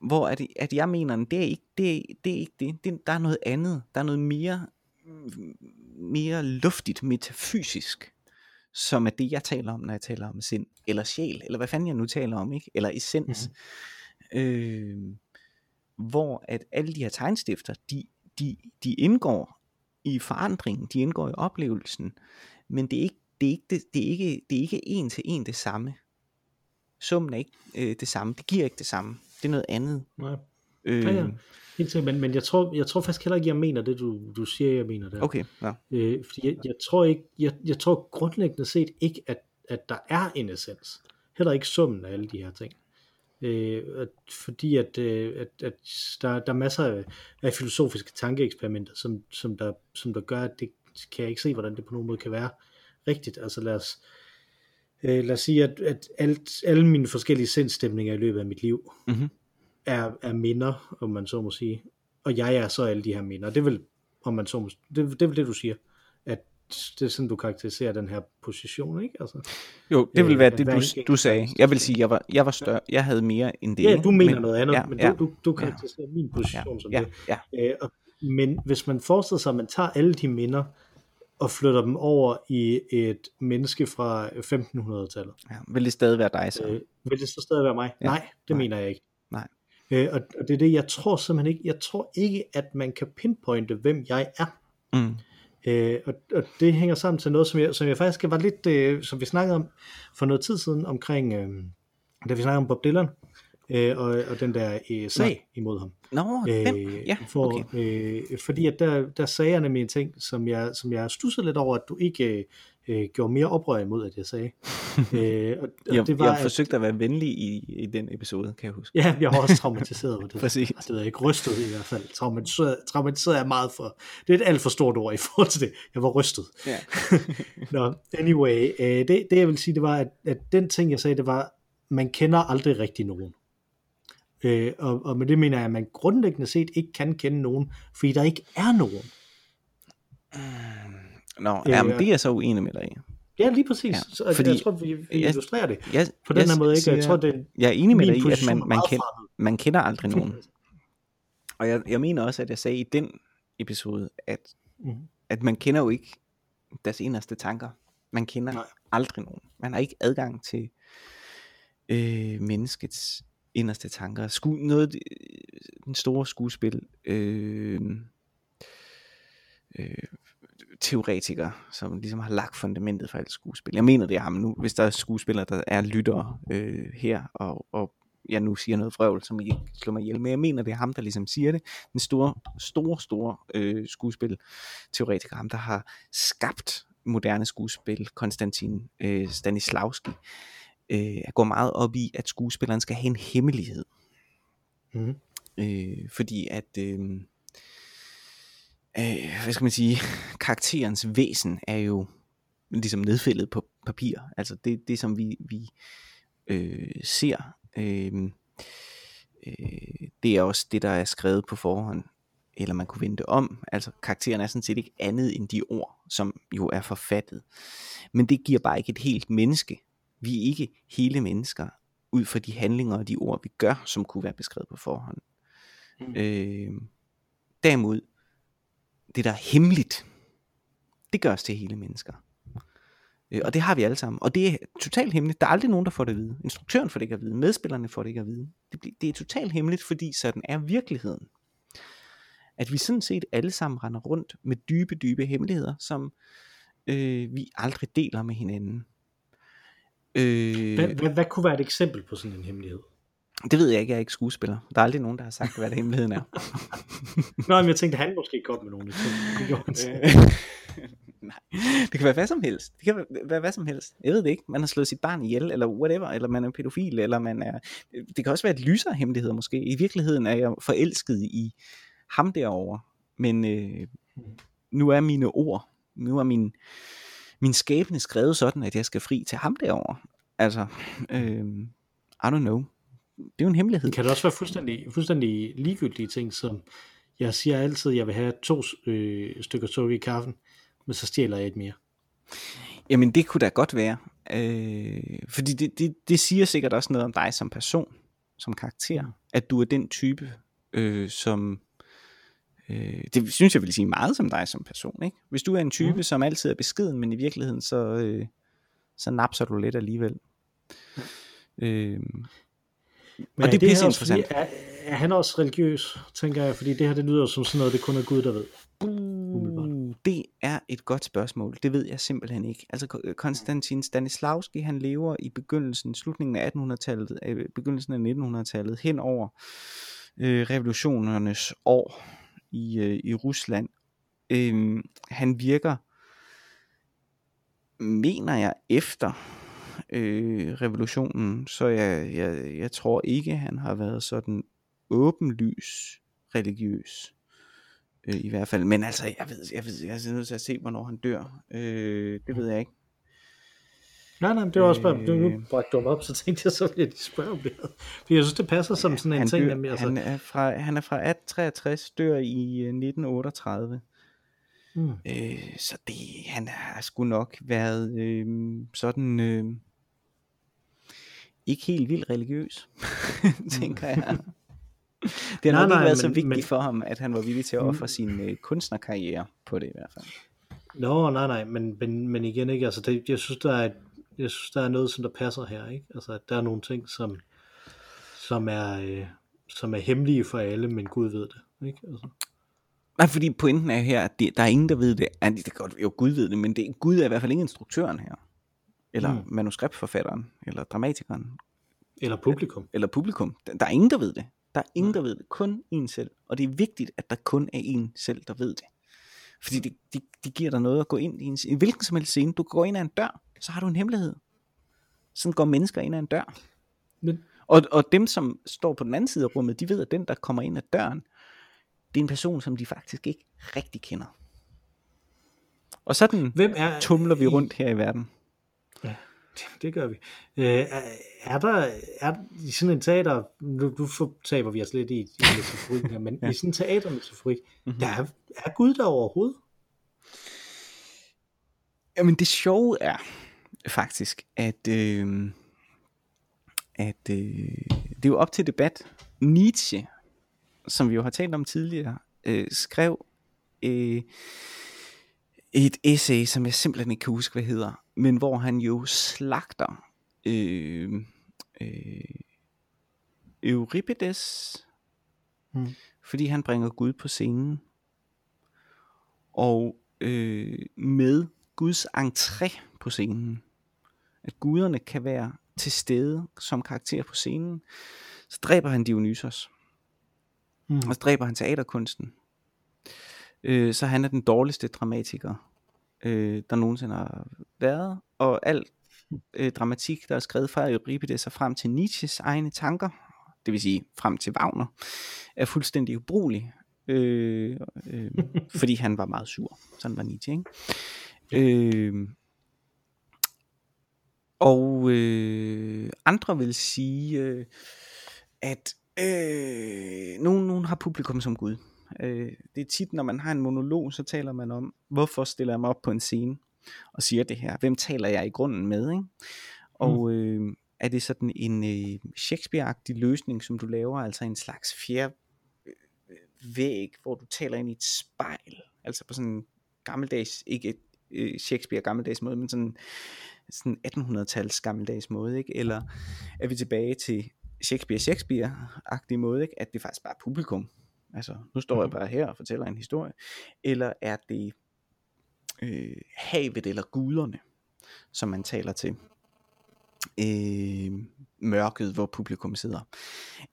S5: Hvor at, at jeg mener, det er ikke det, det, er ikke det. det. Der er noget andet. Der er noget mere, mere luftigt, metafysisk, som er det, jeg taler om, når jeg taler om sind, eller sjæl, eller hvad fanden jeg nu taler om, ikke? eller essens. Mm-hmm. Øh, hvor at alle de her tegnstifter, de, de, de indgår i forandringen, de indgår i oplevelsen, men det er ikke det er ikke, det, det er ikke, det er ikke en til en det samme. Summen er ikke øh, det samme. Det giver ikke det samme. Det er noget andet.
S4: Nej.
S5: Øh,
S4: Ja, ja. Helt sikkert, men, men jeg, tror, jeg tror faktisk heller ikke, jeg mener det, du, du siger, jeg mener der.
S5: Okay, ja.
S4: Øh, fordi jeg, jeg, tror ikke, jeg, jeg tror grundlæggende set ikke, at, at der er en essens. Heller ikke summen af alle de her ting. Øh, at, fordi at, øh, at, at der, der er masser af, af filosofiske tankeeksperimenter, som, som, der, som der gør, at det kan jeg ikke se, hvordan det på nogen måde kan være rigtigt. Altså lad os, øh, lad os sige, at, at alt, alle mine forskellige sindstemninger i løbet af mit liv
S5: Mhm.
S4: er, er minder, om man så må sige. Og jeg er så alle de her minder. Det er vel, om man så må, det, det er vel det, du siger. At det er sådan, du karakteriserer den her position, ikke? Altså,
S5: Jo, det vil
S4: Øh,
S5: være
S4: at
S5: det, du, du sagde. Jeg vil sige, jeg var, jeg var større. Jeg havde mere end det.
S4: ja, du mener noget andet,
S5: ja,
S4: men
S5: ja,
S4: du, du, du karakteriserer min
S5: ja,
S4: position som
S5: ja,
S4: det.
S5: ja.
S4: Øh, og, men hvis man forestiller sig, at man tager alle de minder, og flytter dem over i et menneske fra 1500-tallet,
S5: ja. Vil det stadig være dig så?
S4: øh, vil det så stadig være mig?
S5: Ja.
S4: Nej, det
S5: Nej.
S4: mener jeg ikke.
S5: Nej.
S4: Øh, og, og det er det, jeg tror simpelthen ikke, jeg tror ikke, at man kan pinpointe, hvem jeg er.
S5: Mm.
S4: Øh, og, og det hænger sammen til noget, som jeg, som jeg faktisk var lidt, øh, som vi snakkede om for noget tid siden, omkring, øh, da vi snakkede om Bob Dylan, øh, og, og den der øh, sag imod ham.
S5: Nå, den. Ja,
S4: for,
S5: okay.
S4: øh, fordi at der, der sagde jeg nemlig en ting, som jeg, som jeg stussede lidt over, at du ikke øh, gjorde mere oprør imod, at jeg sagde. øh, og, og
S5: Jeg,
S4: det var,
S5: jeg
S4: at-
S5: forsøgte at være venlig i, i den episode, kan jeg huske.
S4: Ja, jeg har også traumatiseret på det.
S5: Præcis.
S4: Altså, det ved jeg ikke, rystet i hvert fald. Traumatiseret, traumatiseret er meget for... Det er et alt for stort ord i forhold til det. Jeg var rystet.
S5: Ja.
S4: Nå, anyway, øh, det, det jeg vil sige, det var, at, at den ting, jeg sagde, det var, man kender aldrig rigtig nogen. Øh, og, og med det mener jeg, at man grundlæggende set ikke kan kende nogen, fordi der ikke er nogen.
S5: Nå,
S4: Øh,
S5: ja, men det er jeg så uenig med dig i.
S4: Ja, lige præcis.
S5: Ja,
S4: så, fordi,
S5: fordi-
S4: jeg tror, vi, vi
S5: jeg-
S4: illustrerer det
S5: Jeg,
S4: på den her måde. Ikke? Jeg tror, det
S5: jeg er enig med dig i, at man,
S4: er
S5: man, kend, man kender aldrig nogen. Og jeg, jeg mener også, at jeg sagde i den episode, at,
S4: Mhm.
S5: at man kender jo ikke deres inderste tanker. Man kender
S4: Nej.
S5: aldrig nogen. Man har ikke adgang til øh, menneskets inderste tanker. Sku, noget, øh, den store skuespil, øh, øh, teoretiker, som ligesom har lagt fundamentet for alt skuespil. Jeg mener, det er ham nu. Hvis der er skuespillere, der er lyttere øh, her, og, og jeg nu siger noget frøvl, som I slår mig ihjel. Men jeg mener, det er ham, der ligesom siger det. Den store, store, store øh, skuespil-teoretiker, ham der har skabt moderne skuespil, Konstantin øh, Stanislavski, øh, går meget op i, at skuespilleren skal have en hemmelighed.
S4: Mhm.
S5: Øh, fordi at, øh, øh, hvad skal man sige, karakterens væsen er jo ligesom nedfældet på papir. Altså det, det som vi, vi øh, ser, øh, øh, det er også det, der er skrevet på forhånd, eller man kunne vente om. Altså karakteren er sådan set ikke andet end de ord, som jo er forfattet. Men det giver bare ikke et helt menneske. Vi er ikke hele mennesker, ud fra de handlinger og de ord, vi gør, som kunne være beskrevet på forhånd.
S4: Mm.
S5: Øh, derimod, det der er hemmeligt, det gør os til hele mennesker. Øh, og det har vi alle sammen. Og det er totalt hemmeligt. Der er aldrig nogen, der får det at vide. Instruktøren får det ikke at vide. Medspillerne får det ikke at vide. Det, det er totalt hemmeligt, fordi sådan er virkeligheden. At vi sådan set alle sammen render rundt med dybe, dybe hemmeligheder, som øh, vi aldrig deler med hinanden. Øh,
S4: Hvad, hvad, hvad kunne være et eksempel på sådan en hemmelighed?
S5: det ved jeg ikke, jeg er ikke skuespiller. Der er aldrig nogen, der har sagt, hvad det hemmeligheden er.
S4: Nå, men jeg tænkte, han måske godt med nogle eksempler. Han så.
S5: Nej, det kan være hvad som helst. Det kan være, være hvad som helst. Jeg ved det ikke. Man har slået sit barn ihjel, eller whatever, eller man er pædofil, eller man er... Det kan også være et lysere hemmeligheder måske. I virkeligheden er jeg forelsket i ham derovre. Men øh, nu er mine ord, nu er min, min skæbne skrevet sådan, at jeg skal fri til ham derovre. Altså, øh, I don't know. Det er jo en hemmelighed.
S4: Kan det også være fuldstændig, fuldstændig ligegyldige ting, som jeg siger altid, jeg vil have to øh, stykker sukker i kaffen, men så stjæler jeg et mere.
S5: Jamen det kunne da godt være. Øh, fordi det, det, det siger sikkert også noget om dig som person, som karakter, at du er den type, øh, som... Øh, det synes jeg vil sige meget som dig som person. Ikke? Hvis du er en type, mm. som altid er beskeden, men i virkeligheden så, øh, så napser du lidt alligevel. Øh,
S4: Men
S5: og det er
S4: her
S5: pisse
S4: også fordi-
S5: interessant.
S4: Er, er han også religiøs, tænker jeg, fordi det her det lyder som sådan noget, det kun er Gud, der ved.
S5: Uh, det er et godt spørgsmål. Det ved jeg simpelthen ikke. Altså Ko- Konstantin Stanislavski, han lever i begyndelsen, slutningen af 1800-tallet, øh, begyndelsen af 1900-tallet, hen over øh, revolutionernes år i, øh, i Rusland. Øh, han virker, mener jeg, efter øh, revolutionen, så jeg, jeg, jeg tror ikke, han har været sådan åbenlys religiøs øh, i hvert fald. Men altså, jeg ved, jeg ved, jeg er nødt til at se, hvornår han dør. Øh, det ved jeg ikke.
S4: Nej, nej, det var også bare,
S5: Øh.
S4: nu, nu bragte du op, så tænkte jeg, så ville jeg lige spørge om det. Fordi jeg synes, det passer som sådan en
S5: han,
S4: ting.
S5: dør,
S4: Jamen, altså,
S5: han, er fra, han er fra 1863, dør i øh, 1938.
S4: mm.
S5: Øh, så det, han har sgu nok været øh, sådan øh, ikke helt vildt religiøs, tænker jeg. Det har
S4: Nej,
S5: nok ikke
S4: nej,
S5: været så
S4: men-
S5: vigtigt
S4: men-
S5: for ham, at han var villig til at ofre sin øh, kunstnerkarriere på det i hvert fald.
S4: Nå, nej, nej, men, men, men igen ikke, altså det, jeg synes, der er, et, jeg synes, der er noget, som der passer her, ikke? Altså, at der er nogle ting, som, som er, øh, som er hemmelige for alle, men Gud ved det, ikke? Altså,
S5: Nej, fordi pointen er her, at det, der er ingen, der ved det. Ja, det kan godt, jo, Gud ved det, men det, Gud er i hvert fald ikke instruktøren her. Eller
S4: Mm.
S5: manuskriptforfatteren, eller dramatikeren,
S4: eller publikum.
S5: eller publikum. Der, der er ingen, der ved det. Der er ingen, der ved det. Kun en selv. Og det er vigtigt, at der kun er en selv, der ved det. Fordi det, det, det giver dig noget at gå ind i en, i hvilken som helst scene. Du går ind ad en dør, så har du en hemmelighed. Sådan går mennesker ind ad en dør.
S4: Men,
S5: Og, og dem, som står på den anden side af rummet, de ved, at den, der kommer ind ad døren, det er en person, som de faktisk ikke rigtig kender. Og sådan
S4: hvem er,
S5: tumler vi rundt her i verden.
S4: Det gør vi. Øh, er, er der er, i sådan en teater, nu, nu fortaber vi os lidt i, i metaforikken her, men ja. i sådan en teatermetaforik, mm-hmm. der er, er Gud der overhovedet?
S5: Jamen det sjove er faktisk, at, øh, at øh, det er jo op til debat. Nietzsche, som vi jo har talt om tidligere, øh, skrev øh, et essay, som jeg simpelthen ikke kan huske, hvad hedder, men hvor han jo slagter øh, øh, Euripides,
S4: Mm.
S5: fordi han bringer Gud på scenen. Og øh, med Guds entré på scenen, at guderne kan være til stede som karakter på scenen, så dræber han Dionysos.
S4: Mm.
S5: Og så dræber han teaterkunsten. Øh, så han er den dårligste dramatiker, øh, der nogensinde har været. Og al øh, dramatik, der er skrevet fra Euripides og frem til Nietzsches egne tanker, det vil sige frem til Wagner, er fuldstændig ubrugelig. Øh, øh, fordi han var meget sur. Sådan var Nietzsche, ikke? Øh, og øh, andre vil sige, øh, at øh, nogen, nogen har publikum som Gud. Øh, det er tit, når man har en monolog, så taler man om, hvorfor stiller jeg mig op på en scene og siger det her? Hvem taler jeg i grunden med? Ikke? Og øh, er det sådan en øh, Shakespeare-agtig løsning, som du laver, altså en slags fjerde øh, væg, hvor du taler ind i et spejl, altså på sådan en gammeldags, ikke et, øh, Shakespeare gammeldags måde, men sådan, sådan 1800-tals gammeldags måde, ikke? Eller er vi tilbage til Shakespeare Shakespeare-agtig måde, ikke? At det faktisk bare er publikum. Altså, nu står jeg bare her og fortæller en historie. Eller er det øh, havet eller guderne, som man taler til? øh, mørket, hvor publikum sidder?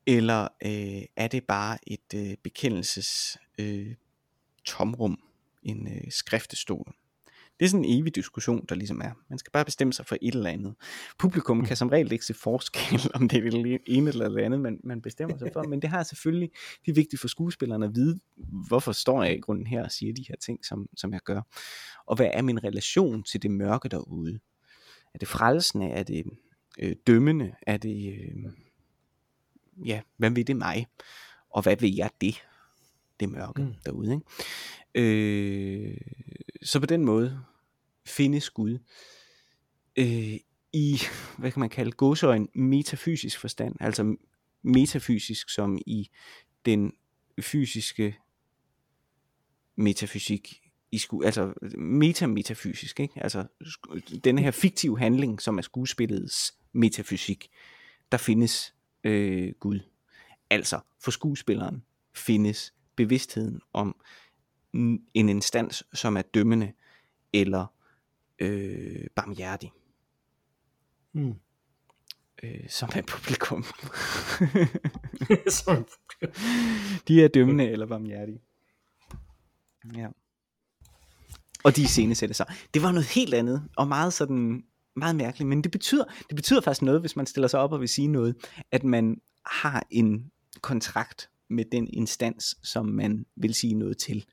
S5: Eller øh, er det bare et øh, bekendelses øh, tomrum, en øh, skriftestol? Det er sådan en evig diskussion, der ligesom er. Man skal bare bestemme sig for et eller andet. Publikum kan som regel ikke se forskel, om det er det ene eller det andet, man, man bestemmer sig for. Men det har selvfølgelig, det er vigtigt for skuespillerne at vide, hvorfor står jeg i grunden her og siger de her ting, som, som jeg gør. Og hvad er min relation til det mørke derude? Er det frelsende? Er det øh, dømmende? Er det, øh, ja, hvad vil det mig? Og hvad vil jeg det? Det mørke mm. derude, ikke? Øh, så på den måde findes Gud øh, i, hvad kan man kalde, godsøjen metafysisk forstand, altså metafysisk som i den fysiske metafysik i sku, altså metametafysisk, ikke? Altså den her fiktive handling, som er skuespillets metafysik, der findes øh, Gud. Altså for skuespilleren findes bevidstheden om en instans, som er dømmende eller øh, barmhjertig. Mm. Øh, som er publikum. De er dømmende eller barmhjertige. Ja. Og de iscenesætter sig. Det var noget helt andet, og meget sådan, meget mærkeligt, men det betyder, det betyder faktisk noget, hvis man stiller sig op og vil sige noget, at man har en kontrakt med den instans, som man vil sige noget til.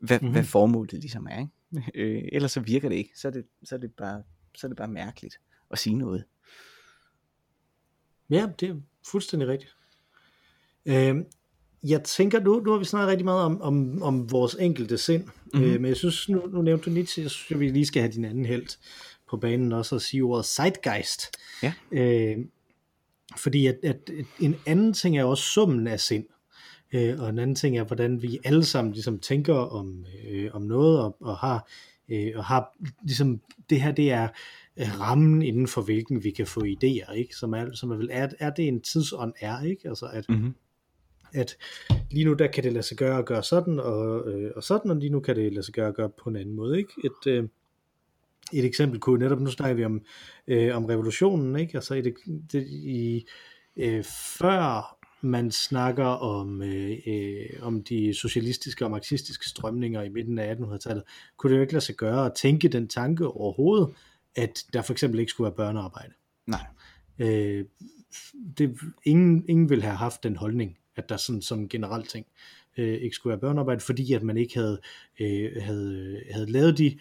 S5: Hvad, mm-hmm. hvad formålet ligesom er. Ikke? Øh, ellers så virker det ikke. Så er det, så er det, bare, så er det bare mærkeligt at sige noget.
S4: Ja, det er fuldstændig rigtigt. Øh, jeg tænker, nu, nu har vi snakket rigtig meget om, om, om vores enkelte sind, mm-hmm. øh, men jeg synes, nu, nu nævnte du Nietzsche, jeg synes, at vi lige skal have din anden held på banen også og sige ordet zeitgeist.
S5: Ja.
S4: Øh, fordi at, at en anden ting er også summen af sind, øh, og en anden ting er, hvordan vi alle sammen ligesom tænker om, øh, om noget, og, og har øh, og har ligesom, det her det er øh, rammen inden for hvilken vi kan få idéer, ikke? Som er, som er, vel, er, er det en tidsånd er, ikke? Altså at, mm-hmm at lige nu der kan det lade sig gøre at gøre sådan og, øh, og sådan, og lige nu kan det lade sig gøre at gøre på en anden måde. Ikke? Et, øh, et eksempel kunne netop, nu snakker vi om, øh, om revolutionen, ikke? altså et, det, i, øh, før man snakker om, øh, øh, om de socialistiske og marxistiske strømninger i midten af 1800-tallet, kunne det jo ikke lade sig gøre at tænke den tanke overhovedet, at der for eksempel ikke skulle være børnearbejde.
S5: Nej.
S4: Øh, det, ingen, ingen ville have haft den holdning at der sådan som generelt ting øh, ikke skulle være børnearbejde, fordi at man ikke havde, øh, havde, havde lavet de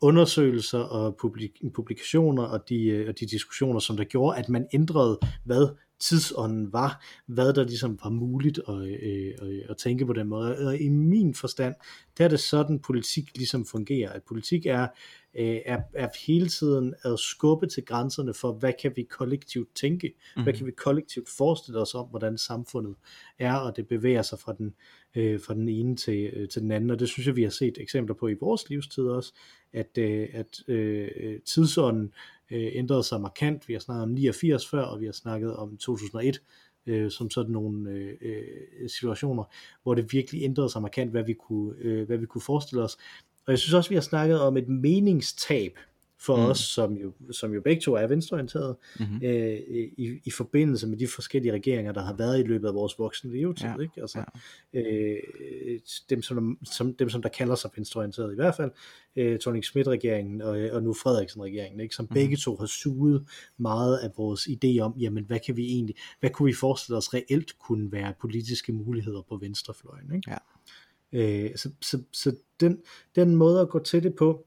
S4: undersøgelser og publik- publikationer og de, øh, og de diskussioner, som der gjorde, at man ændrede, hvad tidsånden var, hvad der ligesom var muligt at, øh, at, at tænke på den måde. Og i min forstand, der er det sådan, politik ligesom fungerer. At politik er, øh, er, er hele tiden at skubbe til grænserne for, hvad kan vi kollektivt tænke, mm-hmm. hvad mhm. kan vi kollektivt forestille os om, hvordan samfundet er, og det bevæger sig fra den, øh, fra den ene til, øh, til den anden, og det synes jeg, vi har set eksempler på i vores livstid også, at, øh, at øh, tidsånden øh, ændret sig markant. Vi har snakket om 89 før, og vi har snakket om 2001, øh, som sådan nogle øh, øh, situationer, hvor det virkelig ændrede sig markant, hvad vi kunne, øh, hvad vi kunne forestille os. Og jeg synes også, vi har snakket om et meningstab for mm. os, som jo, som jo begge to er venstreorienterede, mm-hmm. øh, i, i forbindelse med de forskellige regeringer, der har været i løbet af vores voksne levetid. Ja. Ikke? Altså, ja. øh, dem, som, som, dem, som der kalder sig venstreorienterede i hvert fald, øh, Tony Schmidt-regeringen og, og nu Frederiksen-regeringen, ikke? som mm-hmm. begge to har suget meget af vores idé om, jamen hvad kan vi egentlig, hvad kunne vi forestille os reelt kunne være politiske muligheder på venstrefløjen. Ikke?
S5: Ja.
S4: Øh, så så, så den, den måde at gå til det på,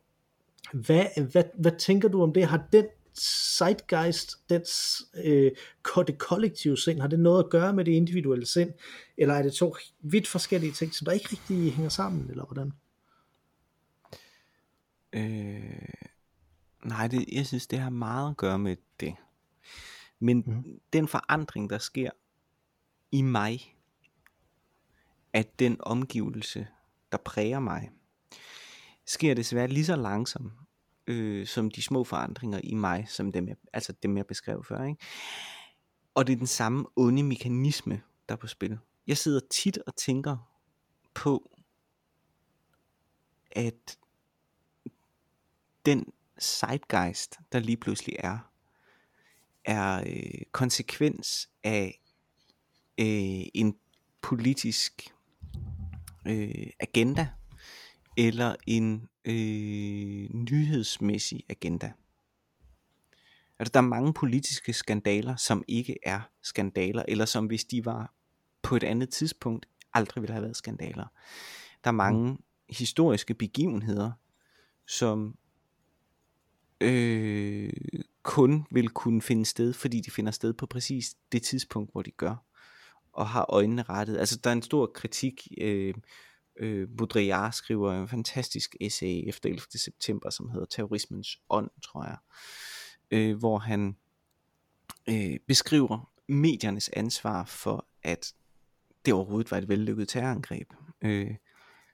S4: hvad, hvad, hvad tænker du om det? Har den zeitgeist, den, øh, det kollektive sind, har det noget at gøre med det individuelle sind? Eller er det to vidt forskellige ting, som der ikke rigtig hænger sammen, eller hvordan?
S5: Øh, nej, det, jeg synes, det har meget at gøre med det. Men mm. den forandring, der sker i mig, at den omgivelse, der præger mig, sker desværre lige så langsomt, øh, som de små forandringer i mig, som dem jeg, altså dem jeg beskrev før. Ikke? Og det er den samme onde mekanisme, der er på spil. Jeg sidder tit og tænker på, at den zeitgeist, der lige pludselig er, er øh, konsekvens af øh, en politisk øh, agenda eller en øh, nyhedsmæssig agenda. Altså der er mange politiske skandaler, som ikke er skandaler, eller som hvis de var på et andet tidspunkt, aldrig ville have været skandaler. Der er mange mm. historiske begivenheder, som øh, kun vil kunne finde sted, fordi de finder sted på præcis det tidspunkt, hvor de gør, og har øjnene rettet. Altså der er en stor kritik, øh, øh, Baudrillard skriver en fantastisk essay efter 11. september, som hedder Terrorismens ånd, tror jeg, øh, hvor han øh, beskriver mediernes ansvar for, at det overhovedet var et vellykket terrorangreb. Øh,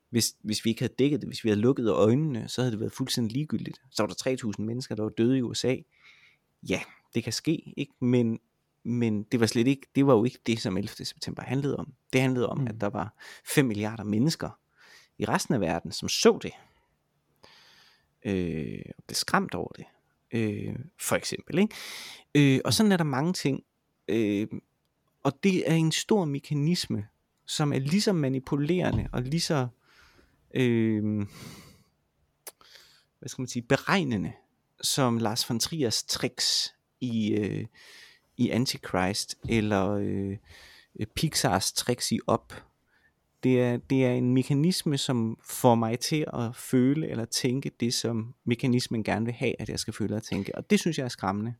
S5: hvis, hvis vi ikke havde dækket det, hvis vi havde lukket øjnene, så havde det været fuldstændig ligegyldigt. Så var der 3.000 mennesker, der var døde i USA. Ja, det kan ske, ikke? Men, men det var slet ikke, det var jo ikke det, som 11. september handlede om. Det handlede om, mm. at der var 5 milliarder mennesker i resten af verden, som så det. Øh, og blev skræmt over det. Øh, for eksempel. Ikke? Øh, og sådan er der mange ting. Øh, og det er en stor mekanisme, som er lige så manipulerende og lige så øh, hvad skal man sige, beregnende, som Lars von Triers tricks i, øh, i Antichrist, eller øh, Pixars tricks i Op. Det er, det er en mekanisme, som får mig til at føle eller tænke det, som mekanismen gerne vil have, at jeg skal føle og tænke. Og det synes jeg er skræmmende.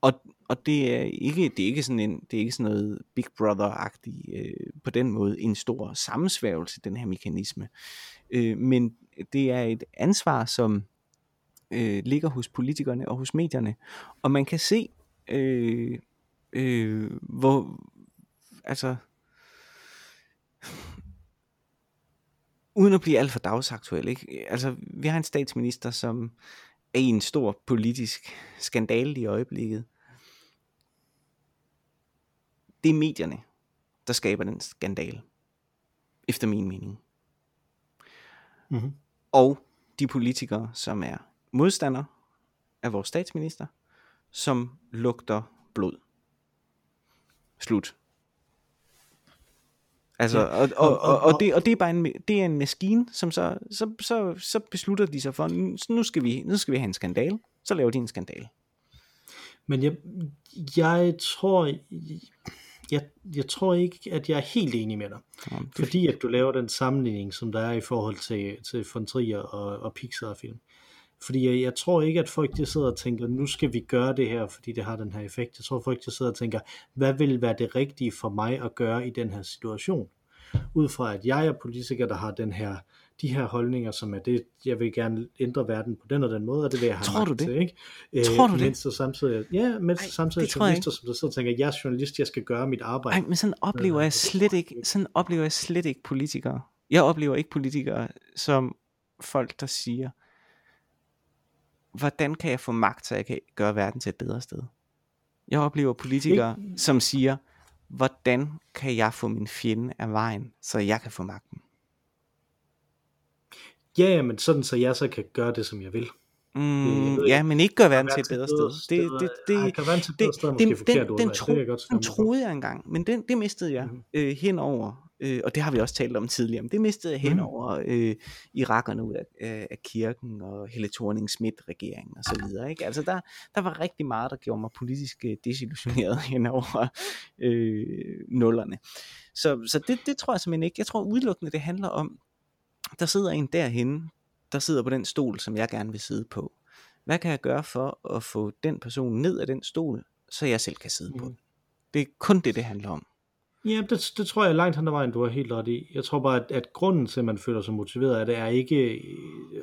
S5: Og, og det er ikke det er ikke sådan en det er ikke sådan noget Big Brother-agtigt øh, på den måde en stor sammensværgelse den her mekanisme. Øh, men det er et ansvar som øh, ligger hos politikerne og hos medierne, og man kan se øh, øh, hvor altså uden at blive alt for dagsaktuel, ikke? Altså, vi har en statsminister, som er i en stor politisk skandale i øjeblikket, det er medierne, der skaber den skandale. Efter min mening.
S4: Mm-hmm.
S5: Og de politikere, som er modstandere af vores statsminister, som lugter blod. Slut. Altså, ja. og, og, og, og, det, og det er bare en, det er en maskine, som så, så, så, så beslutter de sig for, nu skal, vi, nu skal vi have en skandal, så laver de en skandal.
S4: Men jeg, jeg tror, jeg, jeg tror ikke, at jeg er helt enig med dig. Ja, fordi at du laver den sammenligning, som der er i forhold til, til von Trier og, og Pixar-film. Fordi jeg, jeg tror ikke, at folk de sidder og tænker, nu skal vi gøre det her, fordi det har den her effekt. Jeg tror folk de sidder og tænker, hvad vil være det rigtige for mig at gøre i den her situation? Ud fra at jeg er politiker, der har den her de her holdninger, som er det, jeg vil gerne ændre verden på den og den måde, og det vil jeg have
S5: tror du det?
S4: til, ikke?
S5: Tror du
S4: øh,
S5: det?
S4: Mens der samtidig, ja, mens Ej, samtidig er journalister, som der sidder og tænker, jeg er journalist, jeg skal gøre mit arbejde.
S5: Ej, men sådan oplever jeg slet ikke, sådan oplever jeg slet ikke politikere. Jeg oplever ikke politikere som folk, der siger, hvordan kan jeg få magt, så jeg kan gøre verden til et bedre sted? Jeg oplever politikere, ikke? som siger, hvordan kan jeg få min fjende af vejen, så jeg kan få magten?
S4: Ja, ja, men sådan så jeg så kan gøre det, som jeg vil.
S5: Mm, ja, men ikke gøre verden til et bedre sted. Det, det, det,
S4: Ej, kan verden til et bedre sted, det, måske
S5: den, den,
S4: det
S5: tro,
S4: jeg
S5: den troede jeg engang, men den, det mistede jeg
S4: Mhm.
S5: øh, henover, øh, og det har vi også talt om tidligere, men det mistede jeg
S4: Mhm.
S5: henover øh, irakkerne ud af, af, af kirken og Helle thorning schmidt regeringen og så videre. Ikke? Altså der, der var rigtig meget, der gjorde mig politisk øh, desillusioneret henover øh, nullerne. Så, så det, det tror jeg simpelthen ikke. Jeg tror udelukkende, det handler om, der sidder en derhenne, der sidder på den stol, som jeg gerne vil sidde på. Hvad kan jeg gøre for at få den person ned af den stol, så jeg selv kan sidde på?
S4: Mhm.
S5: Det er kun det, det handler om.
S4: Ja, det, det tror jeg langt hen ad vejen, du har helt ret i. Jeg tror bare, at, at grunden til, at man føler sig motiveret af det, er ikke,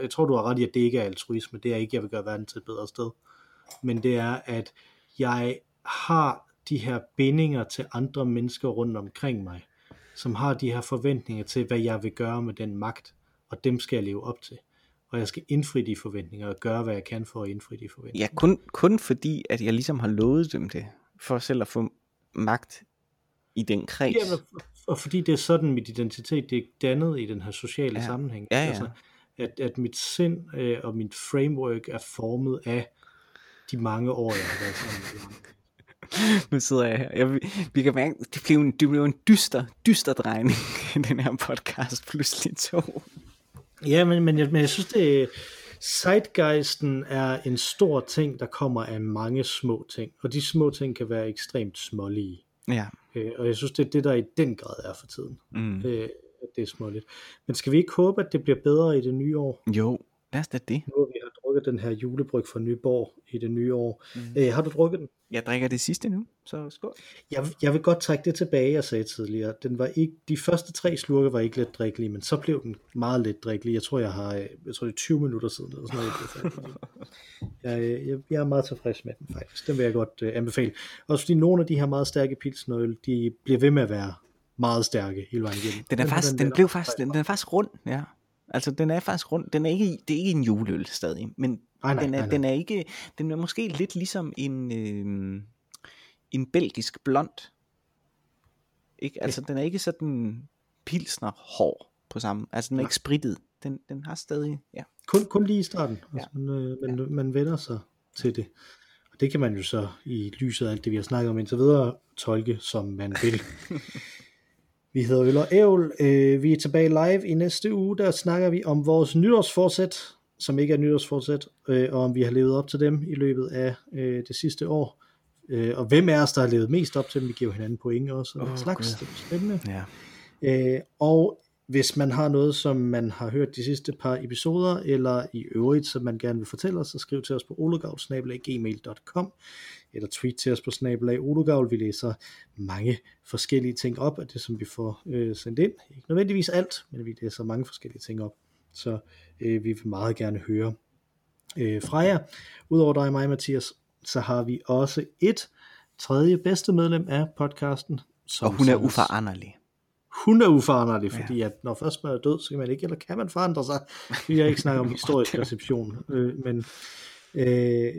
S4: jeg tror, du har ret i, at det ikke er altruisme. Det er ikke, jeg vil gøre verden til et bedre sted. Men det er, at jeg har de her bindinger til andre mennesker rundt omkring mig, som har de her forventninger til, hvad jeg vil gøre med den magt, og dem skal jeg leve op til. og jeg skal indfri de forventninger, og gøre, hvad jeg kan for at indfri de forventninger.
S5: Ja, kun, kun fordi, at jeg ligesom har lovet dem det, for selv at få magt i den kreds.
S4: Ja, og fordi det er sådan, mit identitet det er dannet i den her sociale
S5: Ja.
S4: sammenhæng.
S5: Ja, ja.
S4: Altså, at, at mit sind øh, og mit framework er formet af de mange år, jeg har været sammen med.
S5: Nu sidder jeg her. Jeg, vi kan mærke, det blev en, det blev en dyster, dyster drejning i den her podcast pludselig to.
S4: Ja, men, men, jeg, men jeg synes, det Zeitgeisten er en stor ting, der kommer af mange små ting, og de små ting kan være ekstremt smålige.
S5: Ja.
S4: Øh, og jeg synes, det er det, der i den grad er for tiden.
S5: Mm.
S4: Øh, at det er småligt. Men skal vi ikke håbe, at det bliver bedre i det nye år?
S5: Jo, lad os da det.
S4: Nu drukket den her julebryg fra Nyborg i det nye år. Mm. Øh, har du drukket den?
S5: Jeg drikker det sidste nu, så skål.
S4: Jeg, jeg vil godt trække det tilbage, jeg sagde tidligere. Den var ikke, de første tre slurke var ikke let drikkelige, men så blev den meget let drikkelig. Jeg tror, jeg har øh, jeg tror, det er 20 minutter siden, eller sådan noget, jeg øh, jeg, jeg, er meget tilfreds med den, faktisk. Den vil jeg godt uh, anbefale. Også fordi nogle af de her meget stærke pilsnøl, de bliver ved med at være meget stærke hele vejen igennem.
S5: Den er
S4: her,
S5: faktisk, den
S4: vender
S5: blev faktisk, den, den er faktisk rund, ja. Altså, den er faktisk rund. Den er ikke, det er ikke en juleøl stadig, men
S4: Nej, nej,
S5: den, er,
S4: nej, nej.
S5: den er ikke, den er måske lidt ligesom en, øh, en belgisk blond. Ikke? Altså, den er ikke sådan pilsner hård på samme, altså den er ikke sprittet. Den, den har stadig, ja.
S4: Kun, kun lige i starten,
S5: Ja.
S4: altså, man, øh, man, ja. man vender sig til det. Og det kan man jo så i lyset af alt det, vi har snakket om indtil videre, tolke som man vil. vi hedder Øl og Ævl. Øh, vi er tilbage live i næste uge. Der snakker vi om vores nytårsforsæt, som ikke er nytårsforsæt, øh, og om vi har levet op til dem i løbet af øh, det sidste år. Øh, og hvem er os, der har levet mest op til dem? Vi giver hinanden point også. Og oh, slags. Det er spændende.
S5: ja.
S4: Øh, og hvis man har noget, som man har hørt de sidste par episoder, eller i øvrigt, som man gerne vil fortælle os, så skriv til os på ologavl.gmail.com eller tweet til os på snabelag ologavl. Vi læser mange forskellige ting op af det, som vi får øh, sendt ind. Ikke nødvendigvis alt, men vi læser mange forskellige ting op. Så øh, vi vil meget gerne høre øh, fra jer. Udover dig og mig, Mathias, så har vi også et tredje bedste medlem af podcasten. Som
S5: Og hun er uforanderlig.
S4: hun er uforanderlig, fordi ja. at når først man er død, så kan man ikke, eller kan man forandre sig. Vi har ikke snakket om historisk reception, øh, men øh,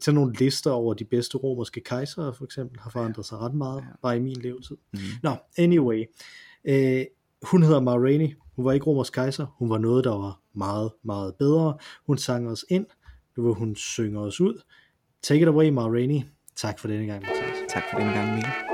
S4: til nogle lister over de bedste romerske kejsere, for eksempel, har forandret sig ret meget, bare i min levetid.
S5: Mhm.
S4: Nå, anyway. Øh, hun hedder Ma Rainey. Hun var ikke romersk kejser. Hun var noget, der var meget, meget bedre. Hun sang os ind. Nu vil hun synge os ud. Take it away, Ma Rainey. Tak for denne gang, Mathias.
S5: Tak for den gang, Mikkel.